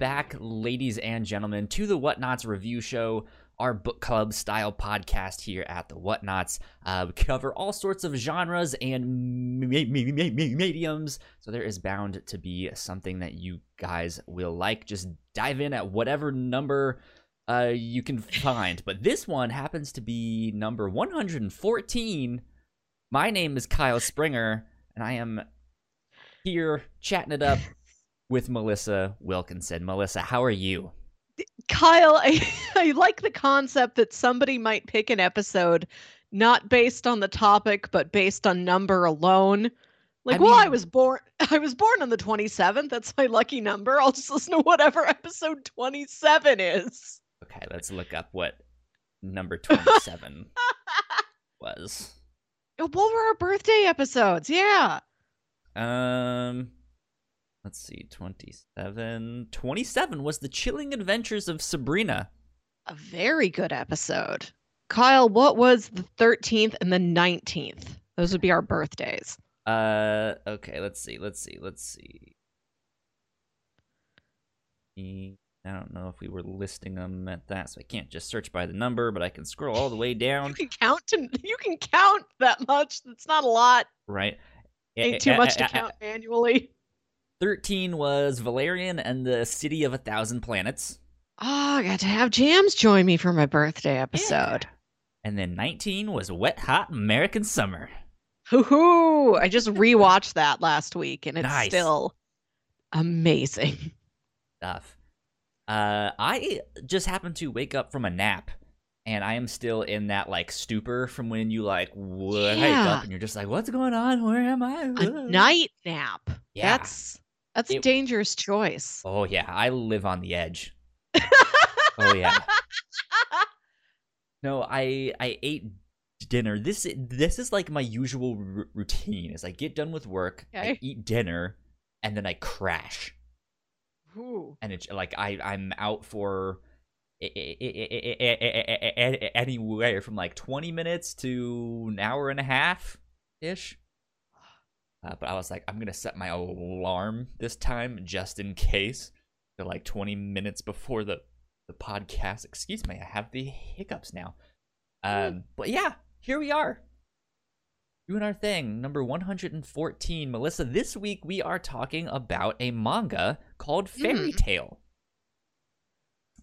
back, ladies and gentlemen, to the Whatnauts review show, our book club style podcast here at the Whatnauts. Uh, we cover all sorts of genres and me- me- me- me- mediums, so there is bound to be something that you guys will like. Just dive in at whatever number uh, you can find. But this one happens to be number 114. My name is Kyle Springer, and I am here chatting it up with Melissa Wilkinson. Melissa, how are you? Kyle, I, I like the concept that somebody might pick an episode not based on the topic, but based on number alone. Like, I well, I was born I was born on the 27th. That's my lucky number. I'll just listen to whatever episode 27 is. Okay, let's look up what number 27 was. Oh, What were our birthday episodes? Yeah. Um let's see 27 27 was the chilling adventures of Sabrina. A very good episode. Kyle, what was the 13th and the 19th? Those would be our birthdays. Uh okay, let's see. Let's see. Let's see. I don't know if we were listing them at that, so I can't just search by the number, but I can scroll all the way down, You can count to you can count that much. That's not a lot. right? Eh, Ain't too eh, much eh, to eh, count manually. 13 was Valerian and the City of a Thousand Planets. Oh, I got to have Jams join me for my birthday episode. And then 19 was Wet Hot American Summer. Hoo hoo! I just rewatched that last week and it's Nice. still amazing. Stuff. Uh, I just happened to wake up from a nap, and I am still in that like stupor from when you like wake Yeah. up and you're just like, "What's going on? Where am I?" A night nap. Yeah. That's that's a dangerous choice. Oh yeah, I live on the edge. Oh yeah. No, I I ate dinner. This this is like my usual r- routine. Is I get done with work, I eat dinner, and then I crash. Ooh. and it's like I I'm out for anywhere from like 20 minutes to an hour and a half ish. Uh, but I was like, I'm gonna set my alarm this time just in case. So like 20 minutes before the the podcast. Excuse me, I have the hiccups now. Um, but yeah, here we are. Doing our thing, number 114. Melissa, this week we are talking about a manga called Fairy Tail.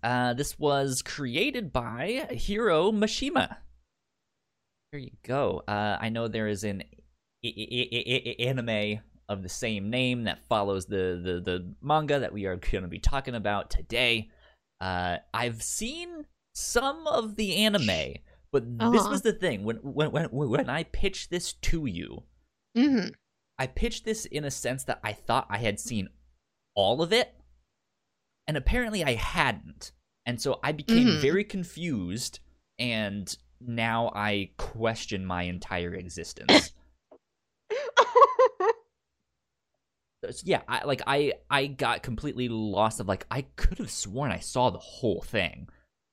Uh, this was created by Hiro Mashima. There you go. Uh, I know there is an anime of the same name that follows the, the, the manga that we are going to be talking about today. Uh, I've seen some of the anime, but this Uh-huh. was the thing when when when when I pitched this to you, hmm I pitched this in a sense that I thought I had seen all of it, and apparently I hadn't. And so I became Mhm. very confused, and now I question my entire existence. It's- yeah, I, like I I got completely lost of like I could have sworn I saw the whole thing.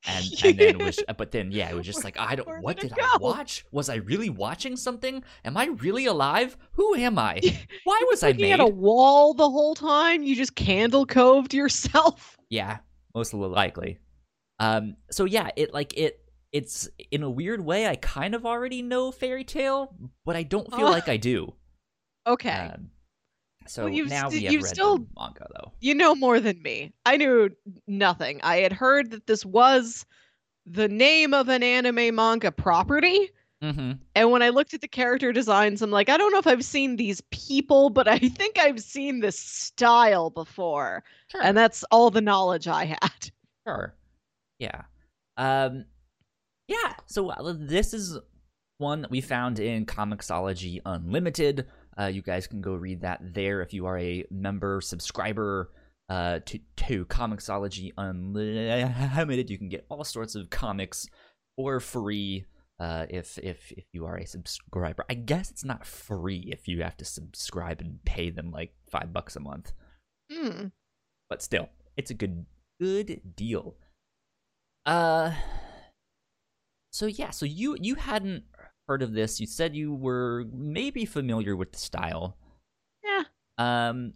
And, and then it was but then yeah, it was just like I don't Where what did did I watch? Was I really watching something? Am I really alive? Who am I? Why was I made? at a wall the whole time, you just candle coved yourself. Yeah, most likely. Um, so yeah, it like it it's in a weird way. I kind of already know fairy tail, but I don't feel Oh. like I do. Okay. Um, so Well, you've now st- we have you've read still- manga though. you know more than me. I knew nothing. I had heard that this was the name of an anime manga property. Mm-hmm. And when I looked at the character designs, I'm like, I don't know if I've seen these people, but I think I've seen this style before. Sure. And that's all the knowledge I had. Sure. Yeah. Um yeah, so uh, this is one that we found in Comixology Unlimited. Uh, you guys can go read that there if you are a member subscriber uh, to to Comixology Unlimited. You can get all sorts of comics for free uh, if if if you are a subscriber. I guess it's not free if you have to subscribe and pay them like five bucks a month Hmm. but still, it's a good good deal. Uh so yeah, so you you hadn't heard of this. You said you were maybe familiar with the style. Yeah. Um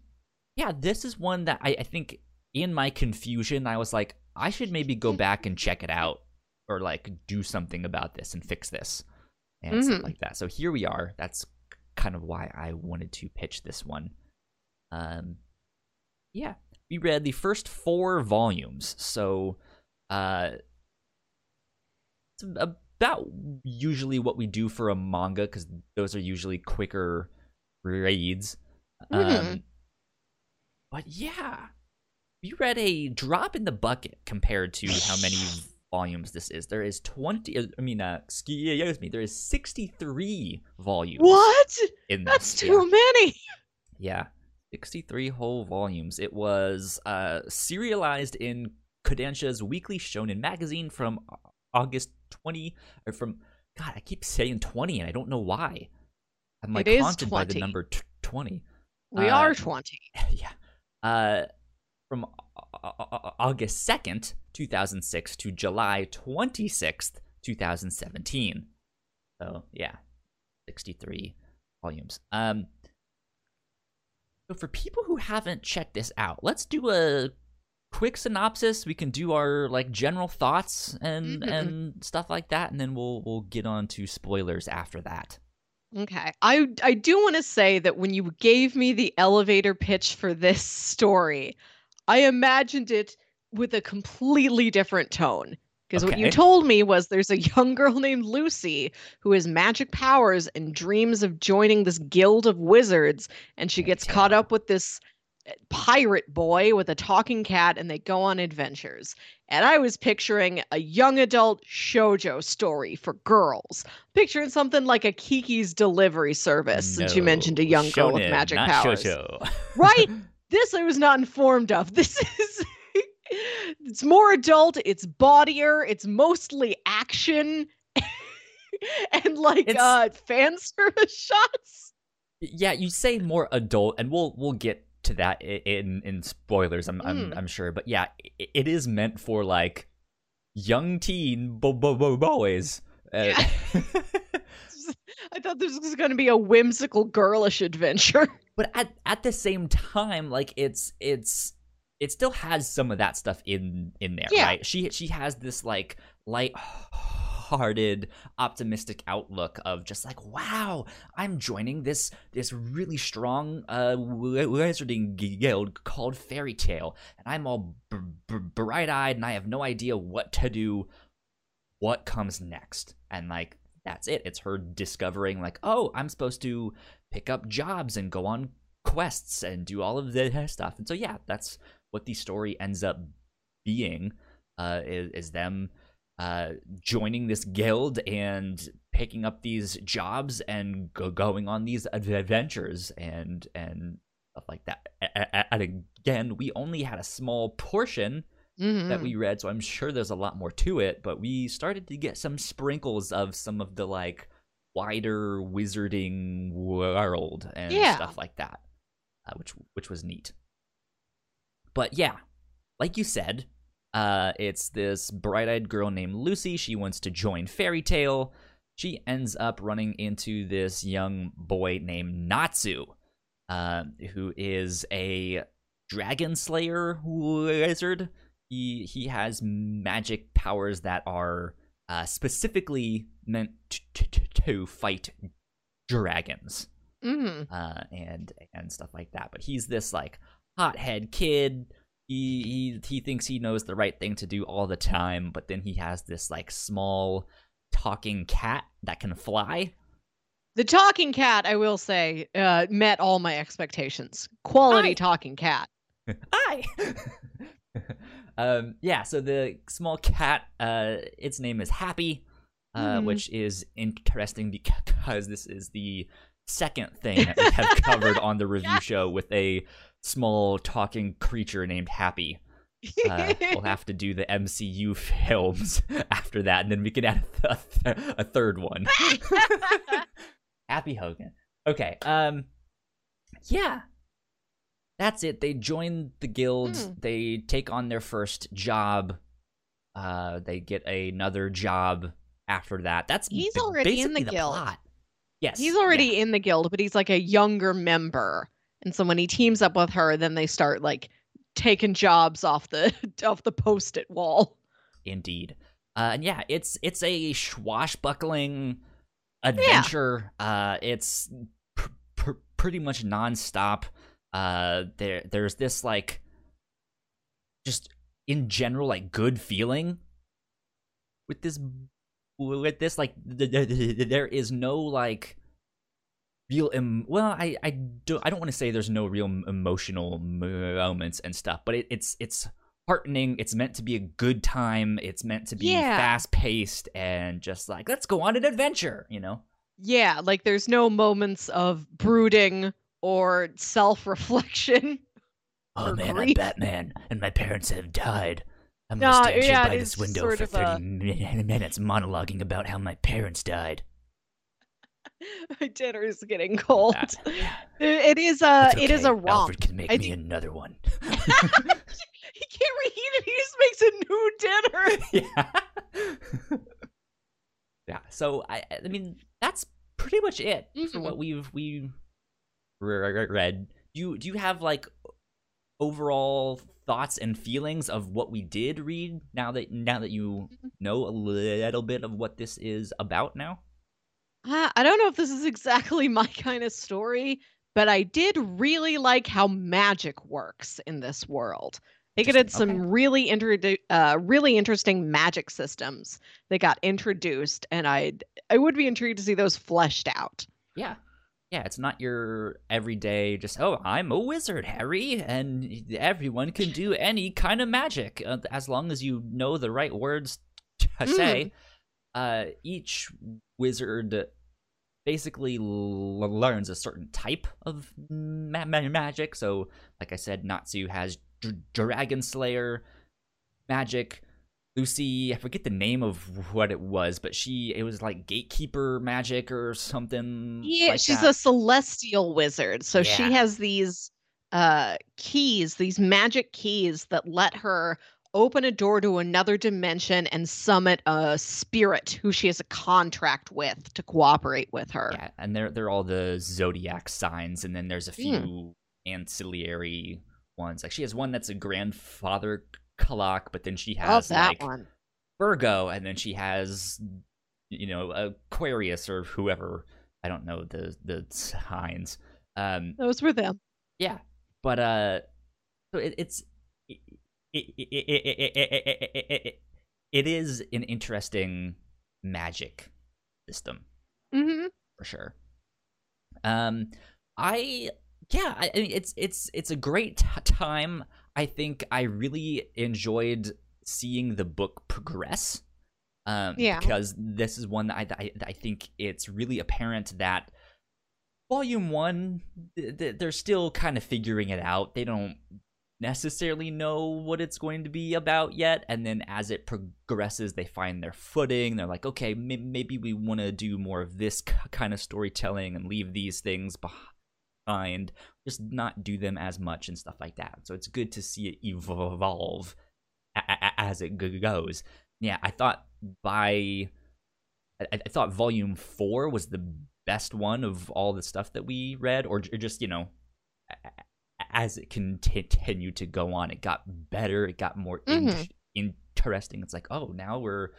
yeah, this is one that I, I think in my confusion, I was like, I should maybe go back and check it out or like do something about this and fix this and stuff Mhm. like that. So here we are. That's kind of why I wanted to pitch this one. Um, yeah, we read the first four volumes, so uh, it's about usually what we do for a manga because those are usually quicker reads. Um, Mhm. but yeah, we read a drop in the bucket compared to how many volumes this is. There is twenty. uh, I mean, uh, excuse me. There is sixty-three volumes. What? In That's this. too many. Yeah. 63 whole volumes. It was uh, serialized in Kodansha's weekly shonen magazine from August 20 or from God, I keep saying 20 and I don't know why. I'm like It haunted by the number t- 20. We Uh, are 20. yeah. Uh from Au- Au- Au- August 2nd, 2006 to July 26th, 2017. So, yeah. 63 volumes. Um so for people who haven't checked this out, let's do a quick synopsis. We can do our like general thoughts and Mhm. and stuff like that, and then we'll we'll get on to spoilers after that. Okay. I I do want to say that when you gave me the elevator pitch for this story, I imagined it with a completely different tone. Because what you told me was there's a young girl named Lucy who has magic powers and dreams of joining this guild of wizards, and she gets caught up with this pirate boy with a talking cat, and they go on adventures. And I was picturing a young adult shojo story for girls picturing something like a Kiki's delivery service since you mentioned a No, young girl with magic powers. shoujo. Right? This I was not informed of. This is it's more adult, it's bawdier, it's mostly action and like It's- uh fan service shots. yeah, you say more adult, and we'll we'll get to that in in spoilers. I'm I'm, Mm. I'm sure, but yeah, i it is meant for like young teen bo- bo- bo- boys. Uh, I thought this was going to be a whimsical girlish adventure. but at at the same time, like it's it's it still has some of that stuff in in there, Yeah. right? She she has this like light-hearted, optimistic outlook of just like, wow, I'm joining this this really strong uh wi- wizarding guild called Fairy Tail, and I'm all b- b- bright-eyed, and I have no idea what to do. What comes next? And like that's it. It's her discovering like, oh, I'm supposed to pick up jobs and go on quests and do all of this stuff. And so yeah, that's what the story ends up being. Uh, is, is them uh, joining this guild and picking up these jobs and go- going on these adventures and and stuff like that. And again, we only had a small portion that Mhm. we read, so I'm sure there's a lot more to it. But we started to get some sprinkles of some of the like wider wizarding world and Yeah. stuff like that, uh, which which was neat. But yeah, like you said, uh, it's this bright-eyed girl named Lucy. She wants to join Fairy Tail. She ends up running into this young boy named Natsu, uh, who is a dragon slayer wizard. He he has magic powers that are uh, specifically meant to, to, to fight dragons Mhm. uh, and and stuff like that. But he's this like hothead kid. He, he he thinks he knows the right thing to do all the time, but then he has this like small talking cat that can fly. The talking cat, I will say, uh, met all my expectations. Quality Hi. talking cat. Hi. um yeah, so the small cat uh its name is Happy, uh Mhm. which is interesting because this is the second thing that we have covered on the review Yeah. show with a small talking creature named Happy. Uh, we'll have to do the MCU films after that, and then we can add a, th- a third one. Happy Hogan. Okay. Um. Yeah. That's it. They join the guild. Hmm. They take on their first job. Uh, they get another job after that. That's He's b- already in the basically guild. plot. Yes, He's yeah. already in the guild, but he's like a younger member. And so when he teams up with her, then they start like taking jobs off the off the post-it wall. Indeed. Uh, and yeah, it's it's a swashbuckling adventure. Yeah. Uh, it's pr- pr- pretty much nonstop. Uh, there there's this like just in general like good feeling with this with this like there is no like real em- well i i do i don't want to say there's no real emotional moments and stuff but it, it's it's heartening it's meant to be a good time it's meant to be yeah. fast paced and just like let's go on an adventure you know yeah like there's no moments of brooding or self-reflection oh man grief. i'm batman and my parents have died i'm gonna stand yeah, here by this window for 30 a... minutes monologuing about how my parents died My dinner is getting cold. it is a okay. it is a romp. Alfred can make I me do... another one. he can't reheat it. He just makes a new dinner. Yeah. yeah. So I I mean that's pretty much it mm-hmm. for what we've we read. Do you do you have like overall thoughts and feelings of what we did read now that now that you mm-hmm. know a little bit of what this is about now? Uh, I don't know if this is exactly my kind of story, but I did really like how magic works in this world. They did some really inter- uh, really interesting magic systems that got introduced, and I I would be intrigued to see those fleshed out. Yeah, yeah, it's not your everyday just oh I'm a wizard, Harry, and everyone can do any kind of magic uh, as long as you know the right words to say. Mm uh, each wizard basically l- learns a certain type of ma- ma- magic. So, like I said, Natsu has D- Dragon Slayer magic. Lucy, I forget the name of what it was, but she it was like gatekeeper magic or something. Yeah, like she's that. a celestial wizard. So yeah. she has these uh keys, these magic keys that let her open a door to another dimension and summon a spirit who she has a contract with to cooperate with her. Yeah, and they're they're all the zodiac signs, and then there's a few mm. ancillary ones. Like she has one that's a grandfather clock, but then she has like one. Virgo, and then she has you know Aquarius or whoever. I don't know the the signs. Um, Those were them. Yeah, but uh, so it, it's it, it is an interesting magic system mm-hmm. for sure. Um, I yeah, I, I mean it's it's it's a great t- time. I think I really enjoyed seeing the book progress. Um, yeah, because this is one that I, I I think it's really apparent that volume one they're still kind of figuring it out. They don't necessarily know what it's going to be about yet and then as it progresses they find their footing. They're like okay maybe we want to do more of this kind of storytelling and leave these things behind just not do them as much and stuff like that. So it's good to see it evolve as it goes. Yeah i thought by I-, I thought volume four was the best one of all the stuff that we read or, or just you know as it continued to go on, it got better. It got more mm-hmm. in- interesting. It's like, oh, now we're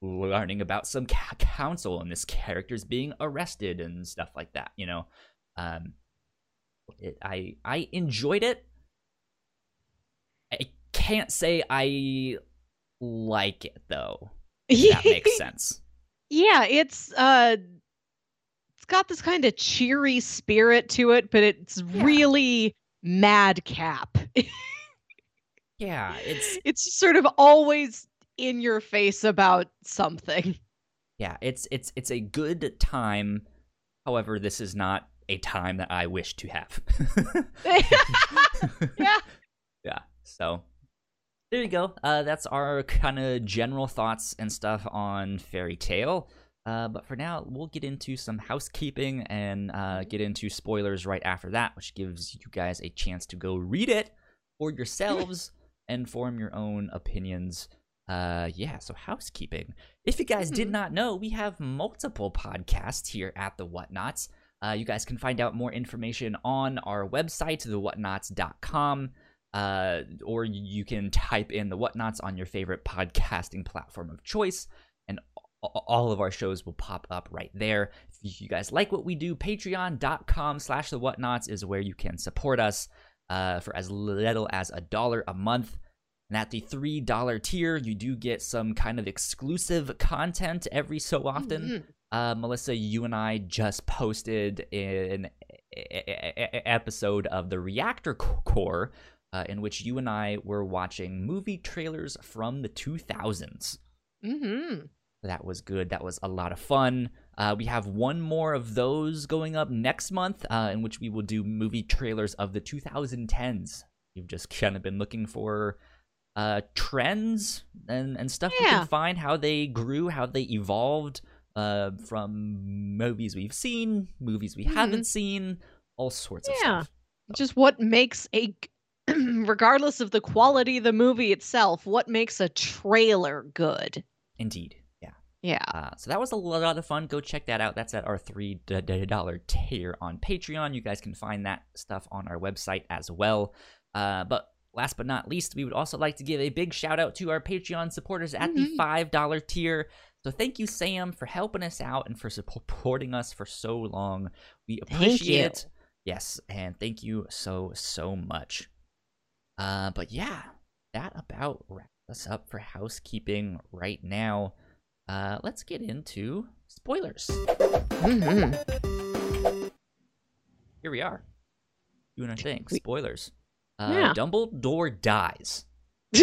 learning about some ca- council and this character's being arrested and stuff like that. You know, um, it, I I enjoyed it. I can't say I like it though. that makes sense. Yeah, it's uh it's got this kind of cheery spirit to it, but it's yeah. really madcap. yeah, it's it's sort of always in your face about something. Yeah, it's it's it's a good time. However, this is not a time that I wish to have. yeah. Yeah. So there you go. Uh, that's our kind of general thoughts and stuff on Fairy Tail. Uh, but for now, we'll get into some housekeeping and uh, mm-hmm. get into spoilers right after that, which gives you guys a chance to go read it for yourselves and form your own opinions. Uh, yeah, so housekeeping. If you guys did mm-hmm. not know, we have multiple podcasts here at the Whatnauts. Uh, you guys can find out more information on our website, thewhatnauts.com. uh, or you can type in the whatnauts on your favorite podcasting platform of choice, all of our shows will pop up right there. If you guys like what we do, patreon.com slash the whatnauts is where you can support us uh, for as little as a dollar a month. And at the $3 tier, you do get some kind of exclusive content every so often. Mhm. Uh, Melissa, you and I just posted an episode of the Reactor Core uh, in which you and I were watching movie trailers from the 2000s. Mhm. That was good. That was a lot of fun. Uh, we have one more of those going up next month, uh, in which we will do movie trailers of the 2010s. You've just kind of been looking for uh, trends and, and stuff we Yeah. can find, how they grew, how they evolved uh, from movies we've seen, movies we haven't seen, all sorts of Yeah. stuff. Just what makes a regardless of the quality of the movie itself, what makes a trailer good? Indeed. Yeah. Uh, so that was a lot of fun. Go check that out. That's at our three d- d- tier on Patreon. You guys can find that stuff on our website as well. Uh, but last but not least, we would also like to give a big shout out to our Patreon supporters at the Mhm. five dollar tier. So thank you, Sam, for helping us out and for supporting us for so long. We appreciate it. Yes, and thank you so so much. Uh, but yeah, that about wraps us up for housekeeping right now. Uh, let's get into spoilers. Mhm. Here we are, doing our thing. Spoilers. Uh, Yeah. Dumbledore dies.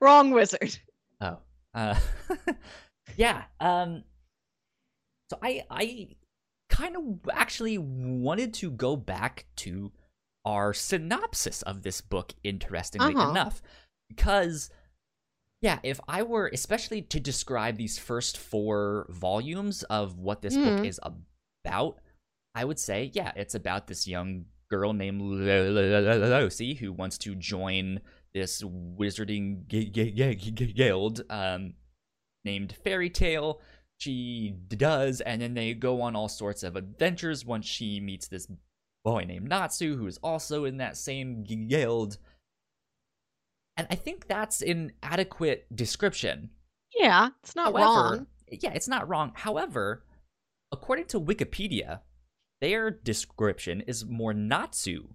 Wrong wizard. Oh, uh, yeah. Um, so I I kind of actually wanted to go back to our synopsis of this book. Interestingly Uh-huh. enough, because yeah, if I were especially to describe these first four volumes of what this book Mhm. is about, I would say yeah, it's about this young girl named Lucy who wants to join this wizarding guild um, named Fairy Tail. She does, and then they go on all sorts of adventures once she meets this boy named Natsu, who is also in that same guild. And I think that's an adequate description. Yeah, it's not However, wrong. yeah, it's not wrong. However, according to Wikipedia, their description is more Natsu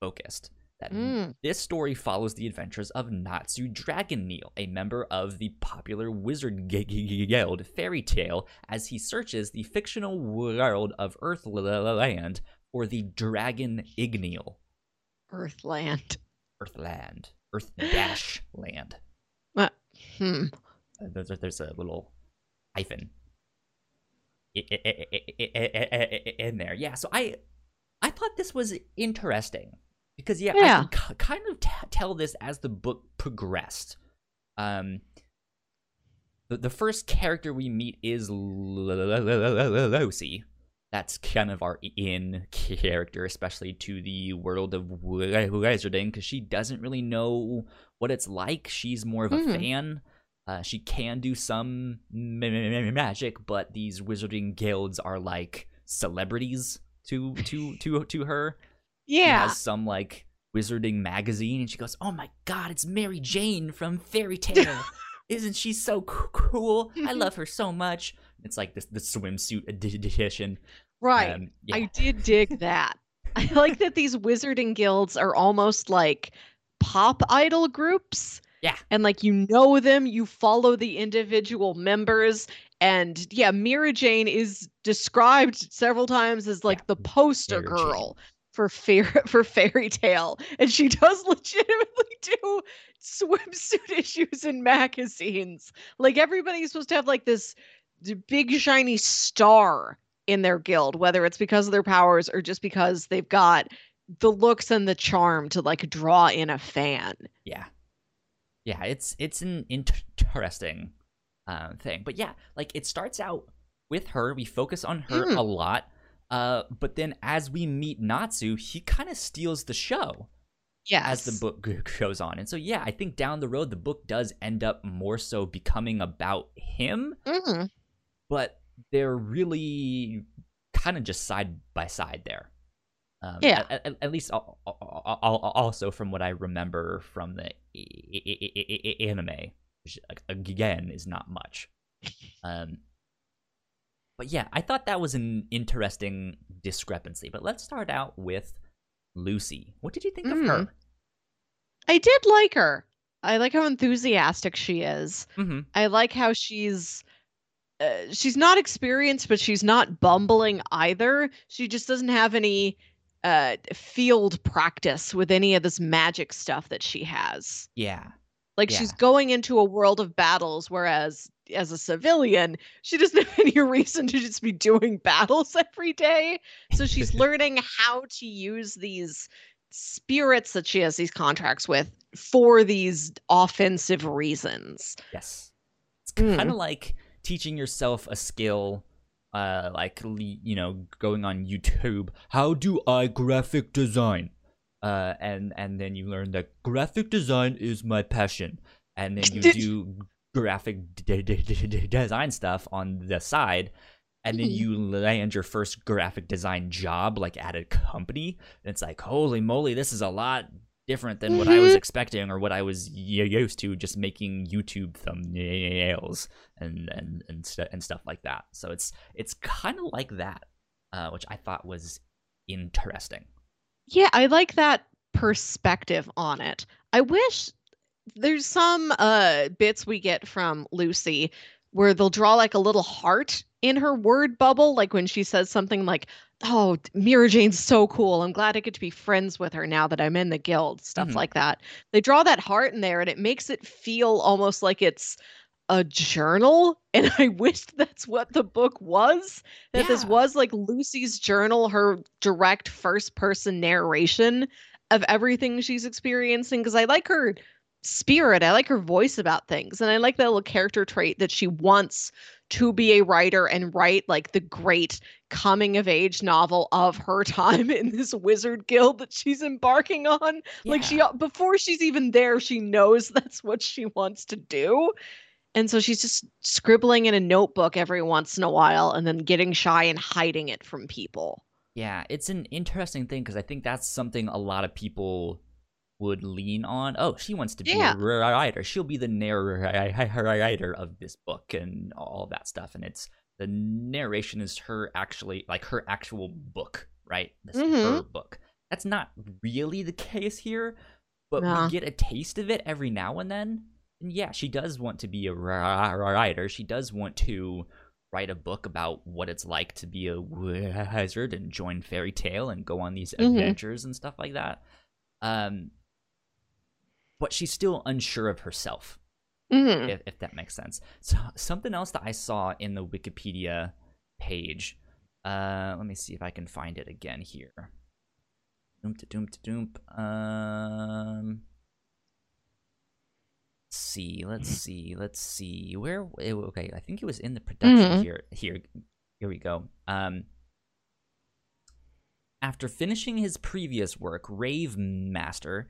focused. That Mm. this story follows the adventures of Natsu Dragneel, a member of the popular wizard guild Fairy Tail, as he searches the fictional world of Earthland for the Dragon Igneel. Earthland. Earthland. Earth Dash Land. Uh, hmm. Uh, There's, there's a little hyphen in there. Yeah, so I I thought this was interesting because yeah, I Yeah. can kind of t- tell this as the book progressed. Um, the the first character we meet is Lucy. That's kind of our in character, especially to the world of wizarding, because she doesn't really know what it's like. She's more of a Mhm. fan. Uh, she can do some ma- ma- ma- magic, but these wizarding guilds are like celebrities to to to to her. She Yeah. has some like wizarding magazine, and she goes, "Oh my god, it's Mira Jane from Fairy Tail! Isn't she so cool? I Mhm. love her so much." It's like this the swimsuit edition. Right. Um, yeah. I did dig that. I like that these wizarding guilds are almost like pop idol groups. Yeah. And like you know them, you follow the individual members. And yeah, Mira Jane is described several times as like Yeah, the poster Mira Jane. girl for fair for fairy tail. And she does legitimately do swimsuit issues in magazines. Like everybody's supposed to have like this big shiny star in their guild, whether it's because of their powers or just because they've got the looks and the charm to like draw in a fan. yeah yeah it's it's an interesting um thing but yeah like it starts out with her we focus on her Mm. a lot uh but then as we meet natsu he kind of steals the show Yes. as the book goes on and so yeah i think down the road the book does end up more so becoming about him Mhm. but they're really kind of just side by side there um, Yeah. at, at- at least also from what I remember from the anime, which again is not much. Um, but yeah, I thought that was an interesting discrepancy. But let's start out with Lucy. What did you think mm. of her? I did like her. I like how enthusiastic she is. Mm-hmm. I like how she's uh, she's not experienced, but she's not bumbling either. She just doesn't have any uh, field practice with any of this magic stuff that she has. Yeah. Like yeah. she's going into a world of battles, whereas as a civilian, she doesn't have any reason to just be doing battles every day. So she's learning how to use these spirits that she has these contracts with for these offensive reasons. Yes. It's kind of mm. like teaching yourself a skill uh like you know going on YouTube. How do I graphic design? Uh and and then you learn that graphic design is my passion. And then you do graphic design stuff on the side. And then you land your first graphic design job like at a company. And it's like holy moly this is a lot different than what I was mm-hmm. expecting or what I was used to just making YouTube thumbnails and and and, st- and stuff like that. So it's it's kind of like that, uh, which I thought was interesting. Yeah, I like that perspective on it. I wish there's some uh bits we get from Lucy where they'll draw like a little heart in her word bubble like when she says something like oh, Mira Jane's so cool. I'm glad I get to be friends with her now that I'm in the guild, stuff mm-hmm. like that. They draw that heart in there and it makes it feel almost like it's a journal and i wished that's what the book was that yeah. this was like lucy's journal her direct first person narration of everything she's experiencing because i like her spirit i like her voice about things and i like that little character trait that she wants to be a writer and write like the great coming of age novel of her time in this wizard guild that she's embarking on. Yeah. Like she before she's even there, she knows that's what she wants to do. And so she's just scribbling in a notebook every once in a while and then getting shy and hiding it from people. Yeah, it's an interesting thing because I think that's something a lot of people would lean on. Oh, she wants to be yeah. a writer. She'll be the narrator of this book and all that stuff. And it's the narration is her actually like her actual book, right? This mm-hmm. her book. That's not really the case here, but we get a taste of it every now and then. And yeah, she does want to be a writer. She does want to write a book about what it's like to be a wizard and join fairy tail and go on these mm-hmm. adventures and stuff like that. Um, but she's still unsure of herself. Mm-hmm. If, if, that makes sense. So something else that I saw in the Wikipedia page. Uh, let me see if I can find it again here. Doom to doom to doom. Um, let's see. Let's see. Let's see. Where? Okay, I think it was in the production mm-hmm. here. Here, here we go. Um, after finishing his previous work, Rave Master,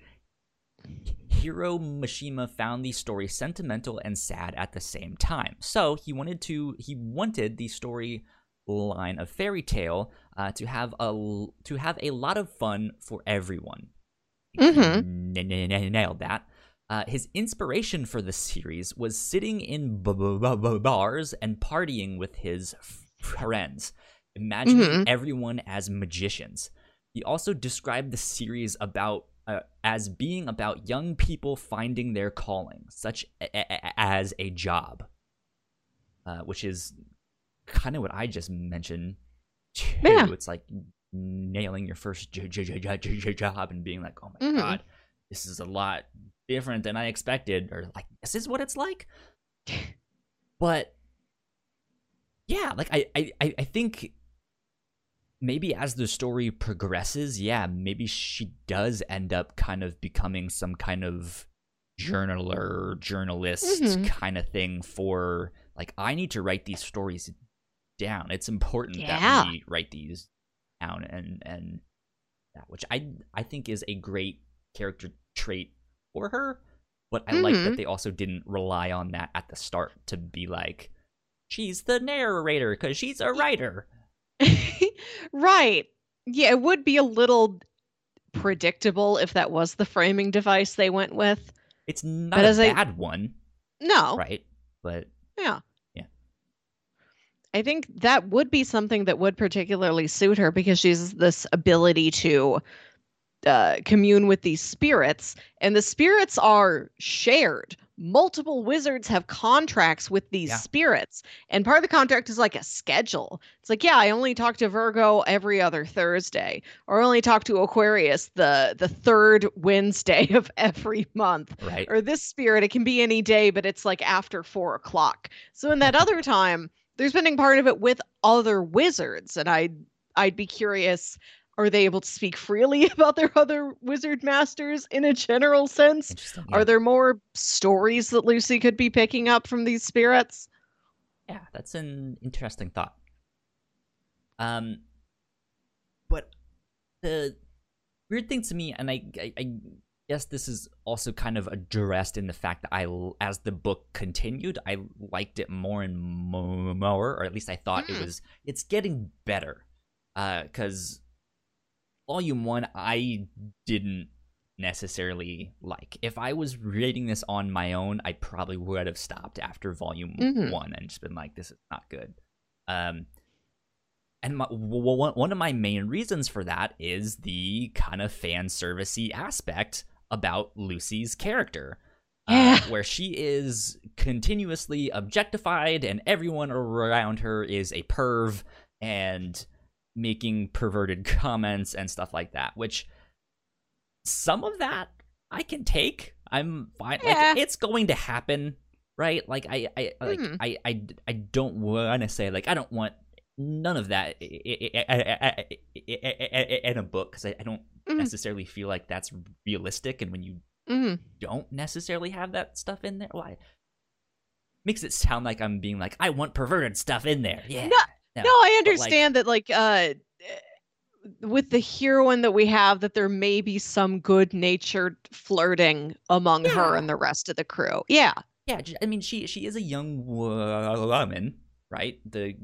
Hiro Mashima found the story sentimental and sad at the same time. So he wanted to he wanted the story line of fairy tail uh, to have a to have a lot of fun for everyone. Mm-hmm. nailed that. Uh, his inspiration for the series was sitting in b- b- b- bars and partying with his friends, imagining mm-hmm. everyone as magicians. He also described the series about uh, as being about young people finding their calling, such a- a- as a job, uh, which is kind of what I just mentioned. Too. Yeah. It's like nailing your first j- j- j- job and being like, "Oh my mm-hmm. god, this is a lot different than I expected," or like, "This is what it's like." but yeah, like I, I, I think maybe as the story progresses, yeah, maybe she does end up kind of becoming some kind of journaler, journalist mm-hmm. kind of thing for like I need to write these stories down. It's important yeah. that we write these down and and that which I I think is a great character trait for her. But I mm-hmm. like that mm-hmm. they also didn't rely on that at the start to be like she's the narrator because she's a writer. right. Yeah, it would be a little predictable if that was the framing device they went with. It's not But a as I- bad one, No. right? But Yeah. Yeah. I think that would be something that would particularly suit her because she's this ability to uh, commune with these spirits, and the spirits are shared. Multiple wizards have contracts with these Yeah. spirits, and part of the contract is like a schedule. It's like, yeah, I only talk to Virgo every other Thursday, or I only talk to Aquarius the the third Wednesday of every month right, or this spirit, it can be any day, but it's like after four o'clock. So in that other time, they're spending part of it with other wizards, and I'd I'd be curious. Are they able to speak freely about their other wizard masters in a general sense? interesting. Are there more stories that Lucy could be picking up from these spirits? Yeah, that's an interesting thought. Um, but the weird thing to me, and I, I, I guess this is also kind of addressed in the fact that I, as the book continued, I liked it more and more, or at least I thought it Mm. was. It's getting better, because volume one I didn't necessarily like. If I was reading this on my own, I probably would have stopped after volume Mhm. one and just been like, "This is not good." Um, and my, one one of my main reasons for that is the kind of fan servicey aspect about Lucy's character. uh, where she is continuously objectified and everyone around her is a perv and making perverted comments and stuff like that, which some of that I can take. I'm fine. Yeah. Like it's going to happen, right? Like I I like Mhm. I, I I don't want to say like I don't want none of that in a book because I, I don't Mhm. necessarily feel like that's realistic. And when you Mhm. don't necessarily have that stuff in there, why? Makes it sound like I'm being like I want perverted stuff in there. Yeah. No, No, I but, like- understand that like uh with the heroine that we have that there may be some good-natured flirting among her and the rest of the crew. Yeah. Yeah, I mean, she she is a young woman, right? The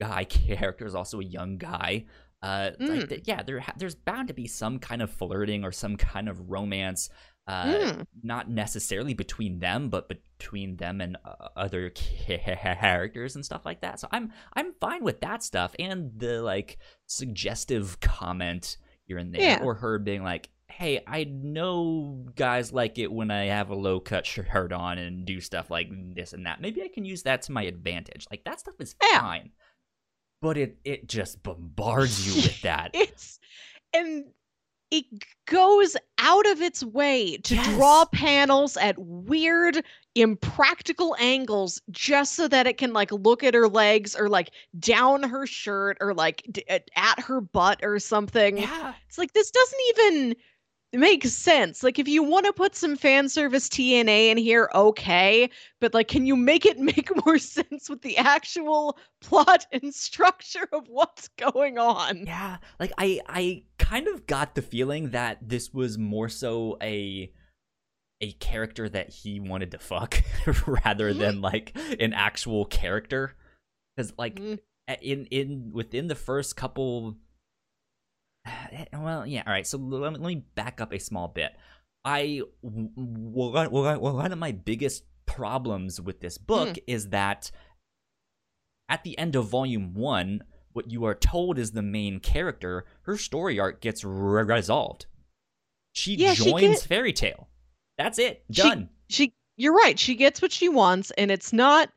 guy character is also a young guy. Uh, like Mm. the- yeah, there there's bound to be some kind of flirting or some kind of romance. Uh, Mm. not necessarily between them, but between them and uh, other characters and stuff like that. So I'm I'm fine with that stuff and the like suggestive comment here and there, Yeah. or her being like, "Hey, I know guys like it when I have a low cut shirt on and do stuff like this and that. Maybe I can use that to my advantage. Like that stuff is Yeah. fine." But it it just bombards you with that. It's and it goes out of its way to draw panels at weird impractical angles just so that it can like look at her legs or like down her shirt or like d- at at her butt or something yeah. It's like this doesn't even make sense. Like if you want to put some fan service TNA in here, okay, but like can you make it make more sense with the actual plot and structure of what's going on? Yeah, like I I kind of got the feeling that this was more so a a character that he wanted to fuck rather Mhm. than like an actual character cuz like Mm. in in within the first couple well, yeah, all right. So let me, let me back up a small bit. i one one of my biggest problems with this book is that at the end of volume one, what you are told is the main character, her story arc gets re- resolved. She Yeah, she joins get- Fairy Tail. That's it. Done. She you're right, she gets what she wants and it's not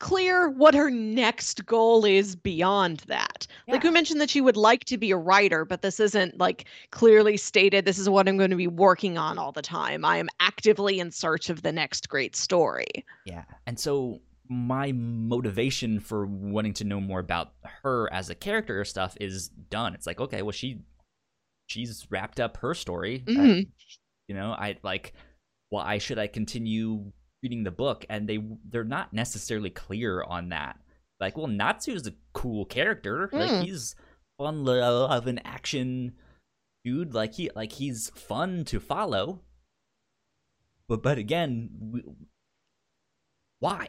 clear what her next goal is beyond that. Like we mentioned that she would like to be a writer, but this isn't like clearly stated this is what I'm going to be working on all the time. I am actively in search of the next great story. Yeah. And so my motivation for wanting to know more about her as a character or stuff is done. It's like, okay, well she she's wrapped up her story. Mhm. you know, I like why should I continue reading the book? And they they're not necessarily clear on that. Like, well, Natsu's a cool character. Like Mm. he's fun of an action dude. Like he like he's fun to follow. But but again, we, why?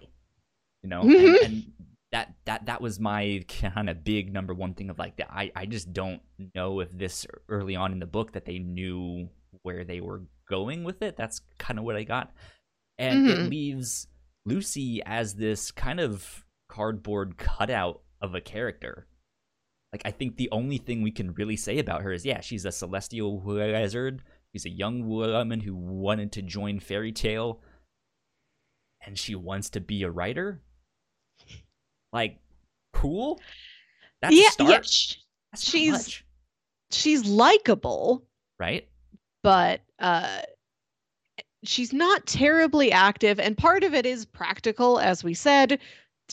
You know, and, Mhm. and that that that was my kind of big number one thing of like that I I just don't know if this early on in the book that they knew where they were going with it. That's kind of what I got. And it Mhm. leaves Lucy as this kind of cardboard cutout of a character. Like I think the only thing we can really say about her is yeah, she's a celestial wizard. She's a young woman who wanted to join fairy tail and she wants to be a writer. Like cool? That's yeah, yeah. sh- she's- she's likable, right? but uh she's not terribly active and part of it is practical as we said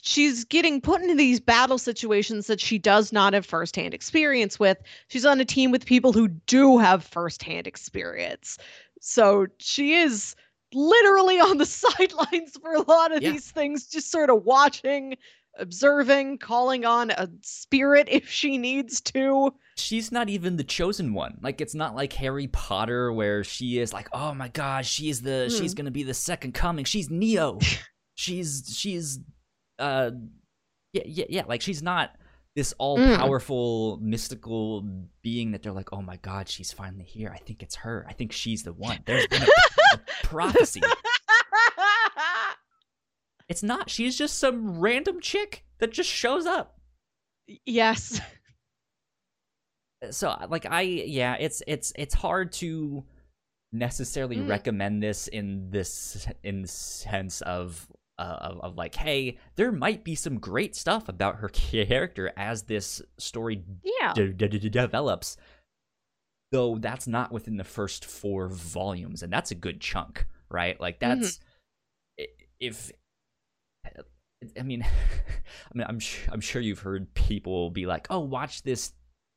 she's getting put into these battle situations that she does not have firsthand experience with she's on a team with people who do have firsthand experience so she is literally on the sidelines for a lot of Yeah. these things just sort of watching observing calling on a spirit if she needs to she's not even the chosen one. Like it's not like Harry Potter where she is like, "Oh my god, she's the she's Hmm. going to be the second coming. She's Neo. she's she's uh yeah, yeah, yeah, like she's not this all-powerful mystical being that they're like, "Oh my god, she's finally here. I think it's her. I think she's the one." There's been a, a prophecy. It's not. She's just some random chick that just shows up. yes so like i yeah it's it's it's hard to necessarily Mm. recommend this in this in the sense of uh, of, of like hey there might be some great stuff about her character as this story yeah de- de- de- develops though that's not within the first four volumes and that's a good chunk right like that's i if i mean i mean i'm sure i'm sure you've heard people be like oh watch this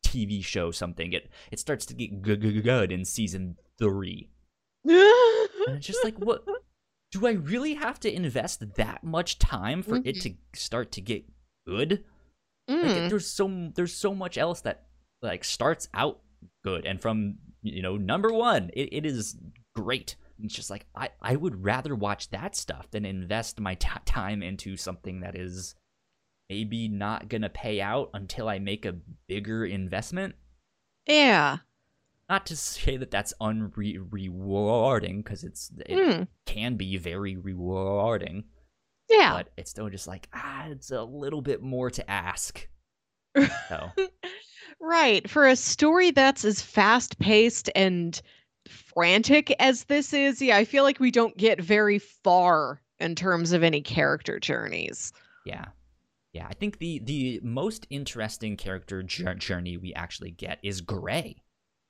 tv show something. It it starts to get good, good, good in season 3 and it's just like what do i really have to invest that much time for it to start to get good? Like Mm. there's so there's so much else that like starts out good. And from you know number one it, it is great it's just like i i would rather watch that stuff than invest my t- time into something that is maybe not gonna pay out until i make a bigger investment. Yeah. Not to say that that's unrewarding because it's it Mm. can be very rewarding. Yeah. But it's still just like ah it's a little bit more to ask. So. Right. For a story that's as fast paced and frantic as this is yeah i feel like we don't get very far in terms of any character journeys Yeah. Yeah, I think the the most interesting character jour- journey we actually get is Gray.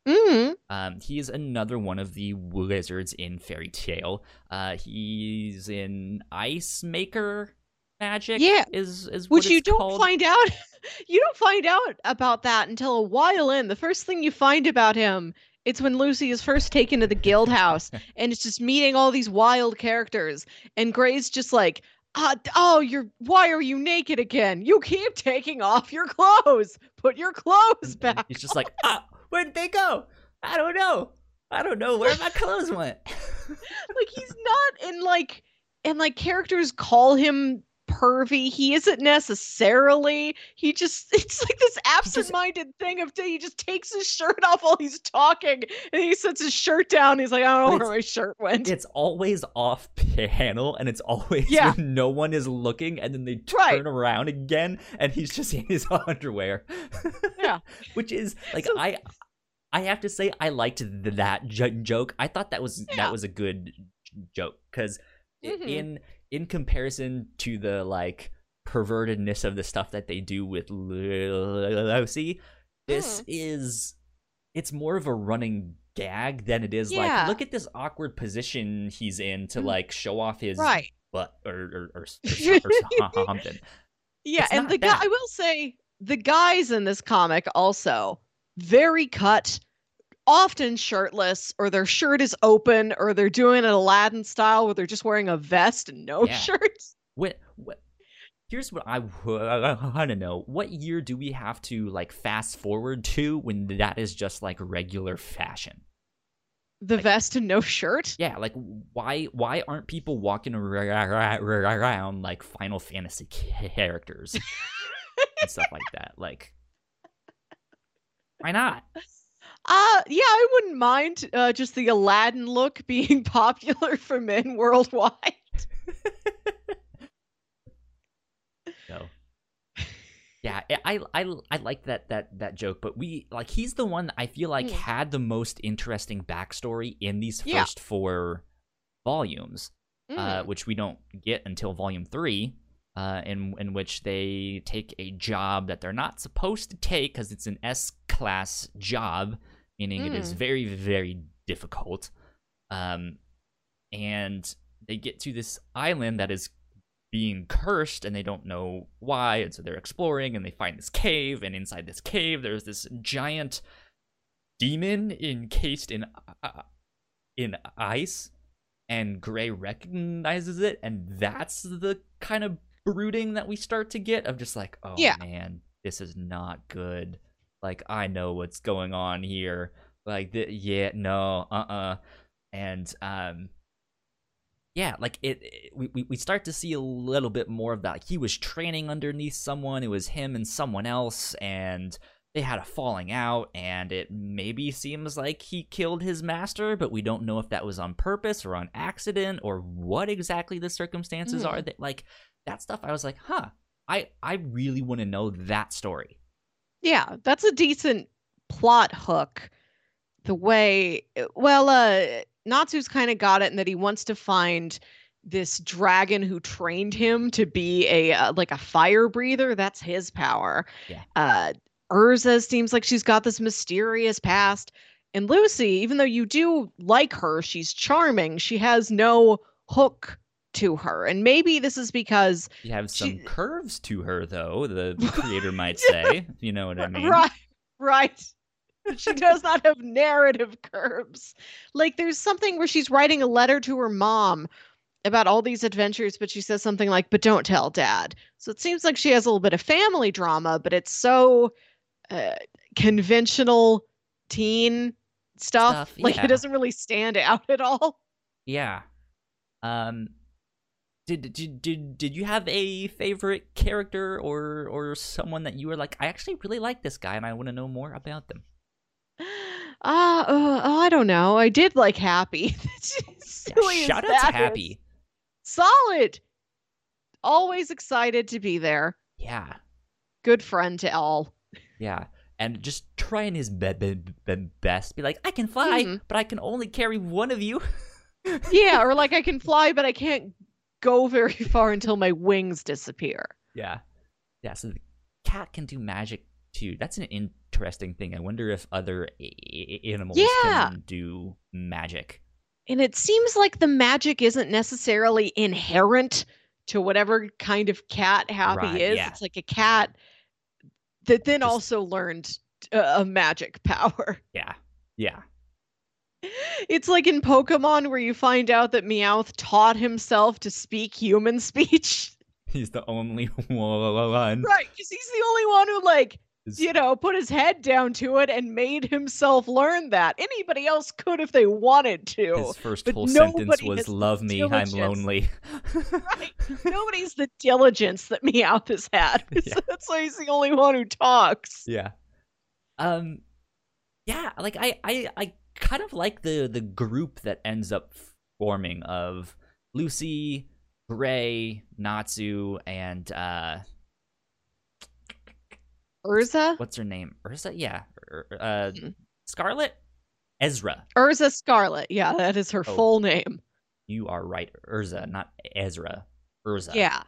mm. Um, he is another one of the wizards in Fairy Tail. Uh, he's in Ice Maker magic. Yeah, is is what which you don't called. find out you don't find out about that until a while in the first thing you find about him it's when lucy is first taken to the guild house and it's just meeting all these wild characters and gray's just like uh, oh you're why are you naked again you keep taking off your clothes put your clothes back He's just like, ah, where did they go? I don't know. I don't know where my clothes went. like he's not in like and like characters call him pervy he isn't necessarily he just it's like this absent-minded thing of he just takes his shirt off while he's talking and he sets his shirt down he's like i don't know where my shirt went it's always off panel and it's always Yeah. when no one is looking and then they turn Right. around again and he's just in his underwear Yeah. which is like So- i i have to say i liked th- that jo- joke i thought that was Yeah. that was a good joke because Mhm. in in comparison to the like pervertedness of the stuff that they do with lucy this Mm. is it's more of a running gag than it is Yeah. like look at this awkward position he's in to Mm. like show off his right butt or or, or, or, or something. yeah It's and the guy I will say the guys in this comic also very cut often shirtless or their shirt is open or they're doing an aladdin style where they're just wearing a vest and no Yeah. shirts What what? Here's what I want to know: What year do we have to like fast forward to when that is just like regular fashion? The Like- vest and no shirt? Yeah, like why why aren't people walking ar- ar- ar- around like Final Fantasy characters and stuff like that? Like, why not? Uh yeah, I wouldn't mind uh, just the Aladdin look being popular for men worldwide. So, yeah, I I I, like that that that joke, but we like he's the one that I feel like Mm. had the most interesting backstory in these Yeah. first four volumes. uh, Mm. which we don't get until volume three, uh, in in which they take a job that they're not supposed to take because it's an S class job, meaning it is Mm. very very difficult. Um, and they get to this island that is being cursed and they don't know why and so they're exploring and they find this cave and inside this cave there's this giant demon encased in uh, in ice and Gray recognizes it, and that's the kind of brooding that we start to get of just like, oh Yeah. man, this is not good. Like I know what's going on here. Like, the, yeah, no, uh, uh and um, yeah, like it, it- we, we we start to see a little bit more of that. Like, he was training underneath someone. It was him and someone else, and they had a falling out and it maybe seems like he killed his master but we don't know if that was on purpose or on accident or what exactly the circumstances Mhm. are that like that stuff i was like huh i i really want to know that story Yeah, that's a decent plot hook. The way, well, uh, Natsu's kind of got it in that he wants to find this dragon who trained him to be a uh, like a fire breather. That's his power. Yeah. Uh, Erza seems like she's got this mysterious past, and Lucy, even though you do like her, she's charming. She has no hook to her, and maybe this is because you have some She- curves to her though the creator might say you know what i mean Right, right. she does not have narrative curves. Like there's something where she's writing a letter to her mom about all these adventures, but she says something like, "But don't tell dad." So it seems like she has a little bit of family drama, but it's so uh, conventional teen stuff. Stuff, Like yeah. it doesn't really stand out at all. yeah um did, did did did you have a favorite character or or someone that you were like I actually really like this guy and I want to know more about them? Ah, uh, oh, I don't know. I did like Happy. Yeah, shout out to. Happy. Solid. Always excited to be there. Yeah, Good friend to all. yeah, and just trying his be- be- be- best. Be like, I can fly, Mhm. but I can only carry one of you. Yeah, or like I can fly, but I can't go very far until my wings disappear. Yeah, yeah. So the cat can do magic too. That's an interesting thing. I wonder if other a- animals Yeah. can do magic. And it seems like the magic isn't necessarily inherent to whatever kind of cat Happy Right, is. yeah. It's like a cat that then Just- also learned uh, a magic power. Yeah, yeah. It's like in Pokemon where you find out that Meowth taught himself to speak human speech. He's the only one. Right, because he's the only one who like Is- you know, put his head down to it and made himself learn that. Anybody else could if they wanted to. His first whole sentence was "Love me, I'm lonely." Right. Nobody's the diligence that Meowth has had. Yeah. That's why he's the only one who talks. Yeah. Um yeah, like I I I kind of like the the group that ends up forming of Lucy, Gray, Natsu and uh Erza? what's her name? Erza. Yeah. Uh Mhm. Scarlet? Ezra. Erza Scarlet. Yeah, that is her Oh. full name. You are right. Erza, not Ezra. Erza. Yeah.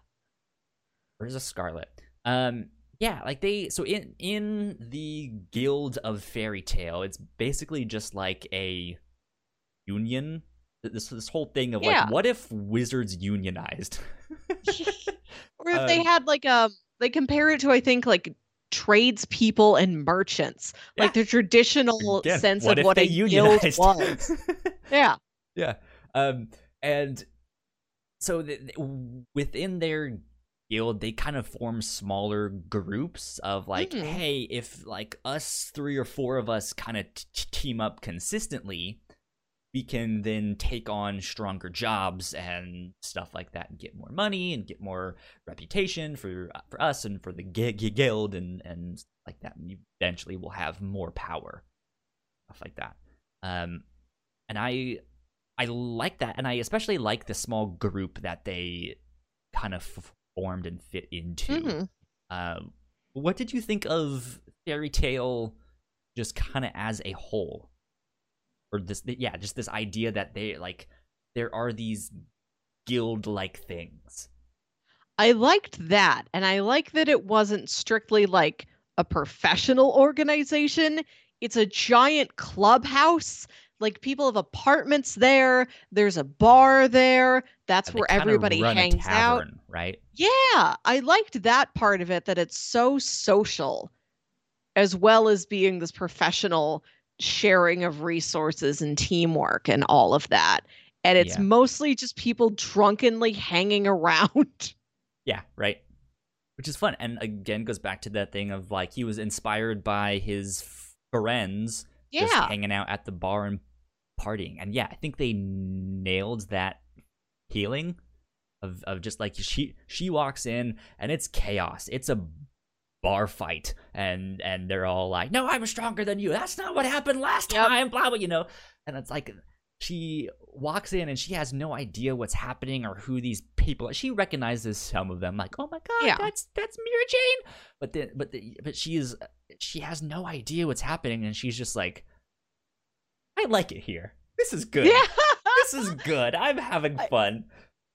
Erza Scarlet. Um yeah, like they so in in the Guild of Fairy Tail, it's basically just like a union. This this whole thing of Yeah. like, what if wizards unionized? Or if they Um, had like um they compare it to I think like tradespeople and merchants. Yeah. Like the traditional Again, sense what of what a guild unionized? was. Yeah. yeah. Um and so th- th- within their guild they kind of form smaller groups of like Mhm. hey if like us three or four of us kind of t- team up consistently we can then take on stronger jobs and stuff like that and get more money and get more reputation for for us and for the guild and and like that. And eventually we'll have more power stuff like that. Um and i i like that. And i especially like the small group that they kind of formed and fit into Mhm. um what did you think of fairy tail just kind of as a whole or this yeah just this idea that they like there are these guild like things I liked that. And I like that it wasn't strictly like a professional organization. It's a giant clubhouse. Like people have apartments there. There's a bar there. That's where everybody hangs out. right Yeah, I liked that part of it that it's so social as well as being this professional sharing of resources and teamwork and all of that. And it's Yeah. mostly just people drunkenly hanging around. yeah right which is fun and again goes back to that thing of like he was inspired by his friends just yeah. hanging out at the bar and partying. And yeah, I think they nailed that healing of of just like she she walks in and it's chaos. It's a bar fight and and they're all like, "No, I'm stronger than you. That's not what happened last Yep. time." Blah blah, you know. And it's like she walks in and she has no idea what's happening or who these people are. She recognizes some of them like, "Oh my god, Yeah. that's that's Mira Jane." But then but the, but she is she has no idea what's happening and she's just like I like it here. This is good. Yeah. This is good. I'm having fun.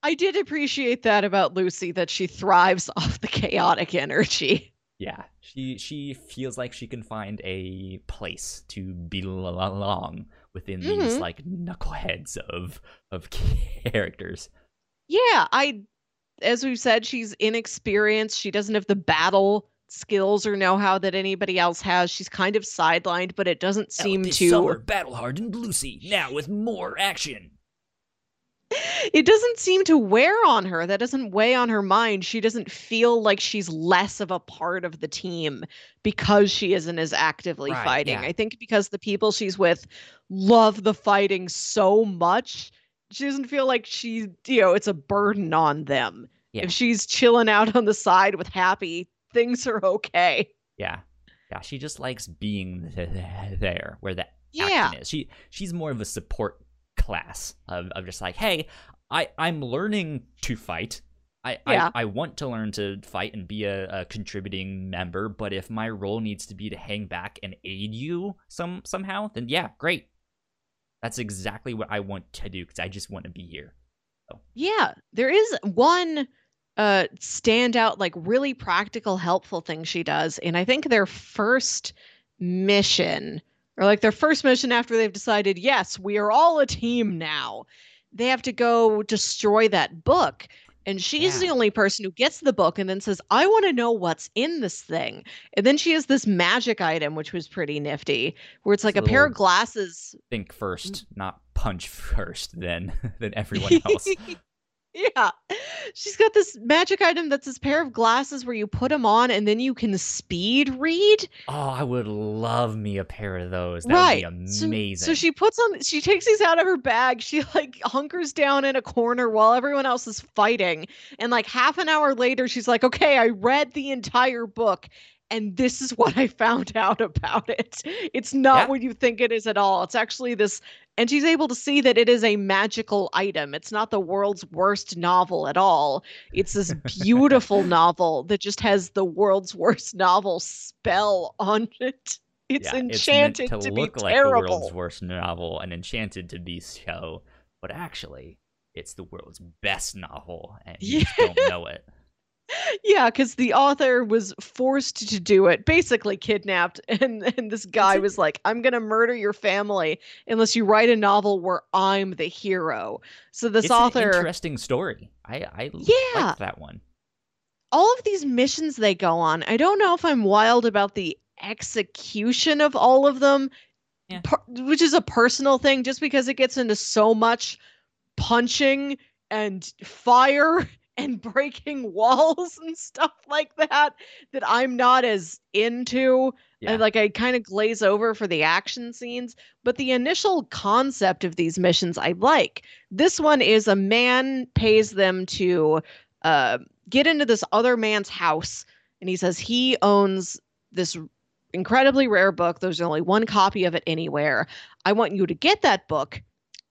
I did appreciate that about Lucy that she thrives off the chaotic energy. Yeah, she she feels like she can find a place to belong within these Mhm. like knuckleheads of of characters. Yeah, I as we've said, she's inexperienced. She doesn't have the battle skills or know-how that anybody else has. She's kind of sidelined, but it doesn't seem this to summer, battle hardened Lucy now with more action. it doesn't seem to wear on her. That doesn't weigh on her mind. She doesn't feel like she's less of a part of the team because she isn't as actively Right, fighting. yeah. I think because the people she's with love the fighting so much, she doesn't feel like she, you know, it's a burden on them. Yeah. If she's chilling out on the side with Happy, things are okay. Yeah, yeah. She just likes being th- th- there where the Yeah. action is. She she's more of a support class of, of just like, hey, I I'm learning to fight. I, Yeah. I, I want to learn to fight and be a, a contributing member, but if my role needs to be to hang back and aid you some somehow, then yeah, great. That's exactly what I want to do because I just want to be here. Yeah, there is one uh standout like really practical helpful thing she does and I think their first mission or like their first mission after they've decided yes, we are all a team now. They have to go destroy that book and she's Yeah. the only person who gets the book and then says, "I want to know what's in this thing." And then she has this magic item which was pretty nifty where it's like a pair of glasses Think first, not punch first, then than everyone else. yeah. She's got this magic item that's this pair of glasses where you put them on and then you can speed read. oh, I would love me a pair of those. That right. would be So- amazing. So, she puts on she takes these out of her bag. She like hunkers down in a corner while everyone else is fighting. And like half an hour later she's like, "Okay, I read the entire book." And this is what I found out about it. It's not Yeah. what you think it is at all. It's actually this and she's able to see that it is a magical item. It's not the world's worst novel at all. It's this beautiful novel that just has the world's worst novel spell on it. It's yeah, enchanted it's meant to, to, look be like terrible. the world's worst novel and enchanted to be so, but actually, it's the world's best novel, and you just don't know it. Yeah, because the author was forced to do it, basically kidnapped, and and this guy was like, "I'm gonna murder your family unless you write a novel where I'm the hero." So this it's an author, interesting story. I I Yeah. like that one. all of these missions they go on, I don't know if I'm wild about the execution of all of them, Yeah. per- which is a personal thing, just because it gets into so much punching and fire and breaking walls and stuff like that that I'm not as into. Yeah. And like I kind of glaze over for the action scenes, but the initial concept of these missions I like. This one is a man pays them to uh, get into this other man's house, and he says he owns this incredibly rare book. There's only one copy of it anywhere. I want you to get that book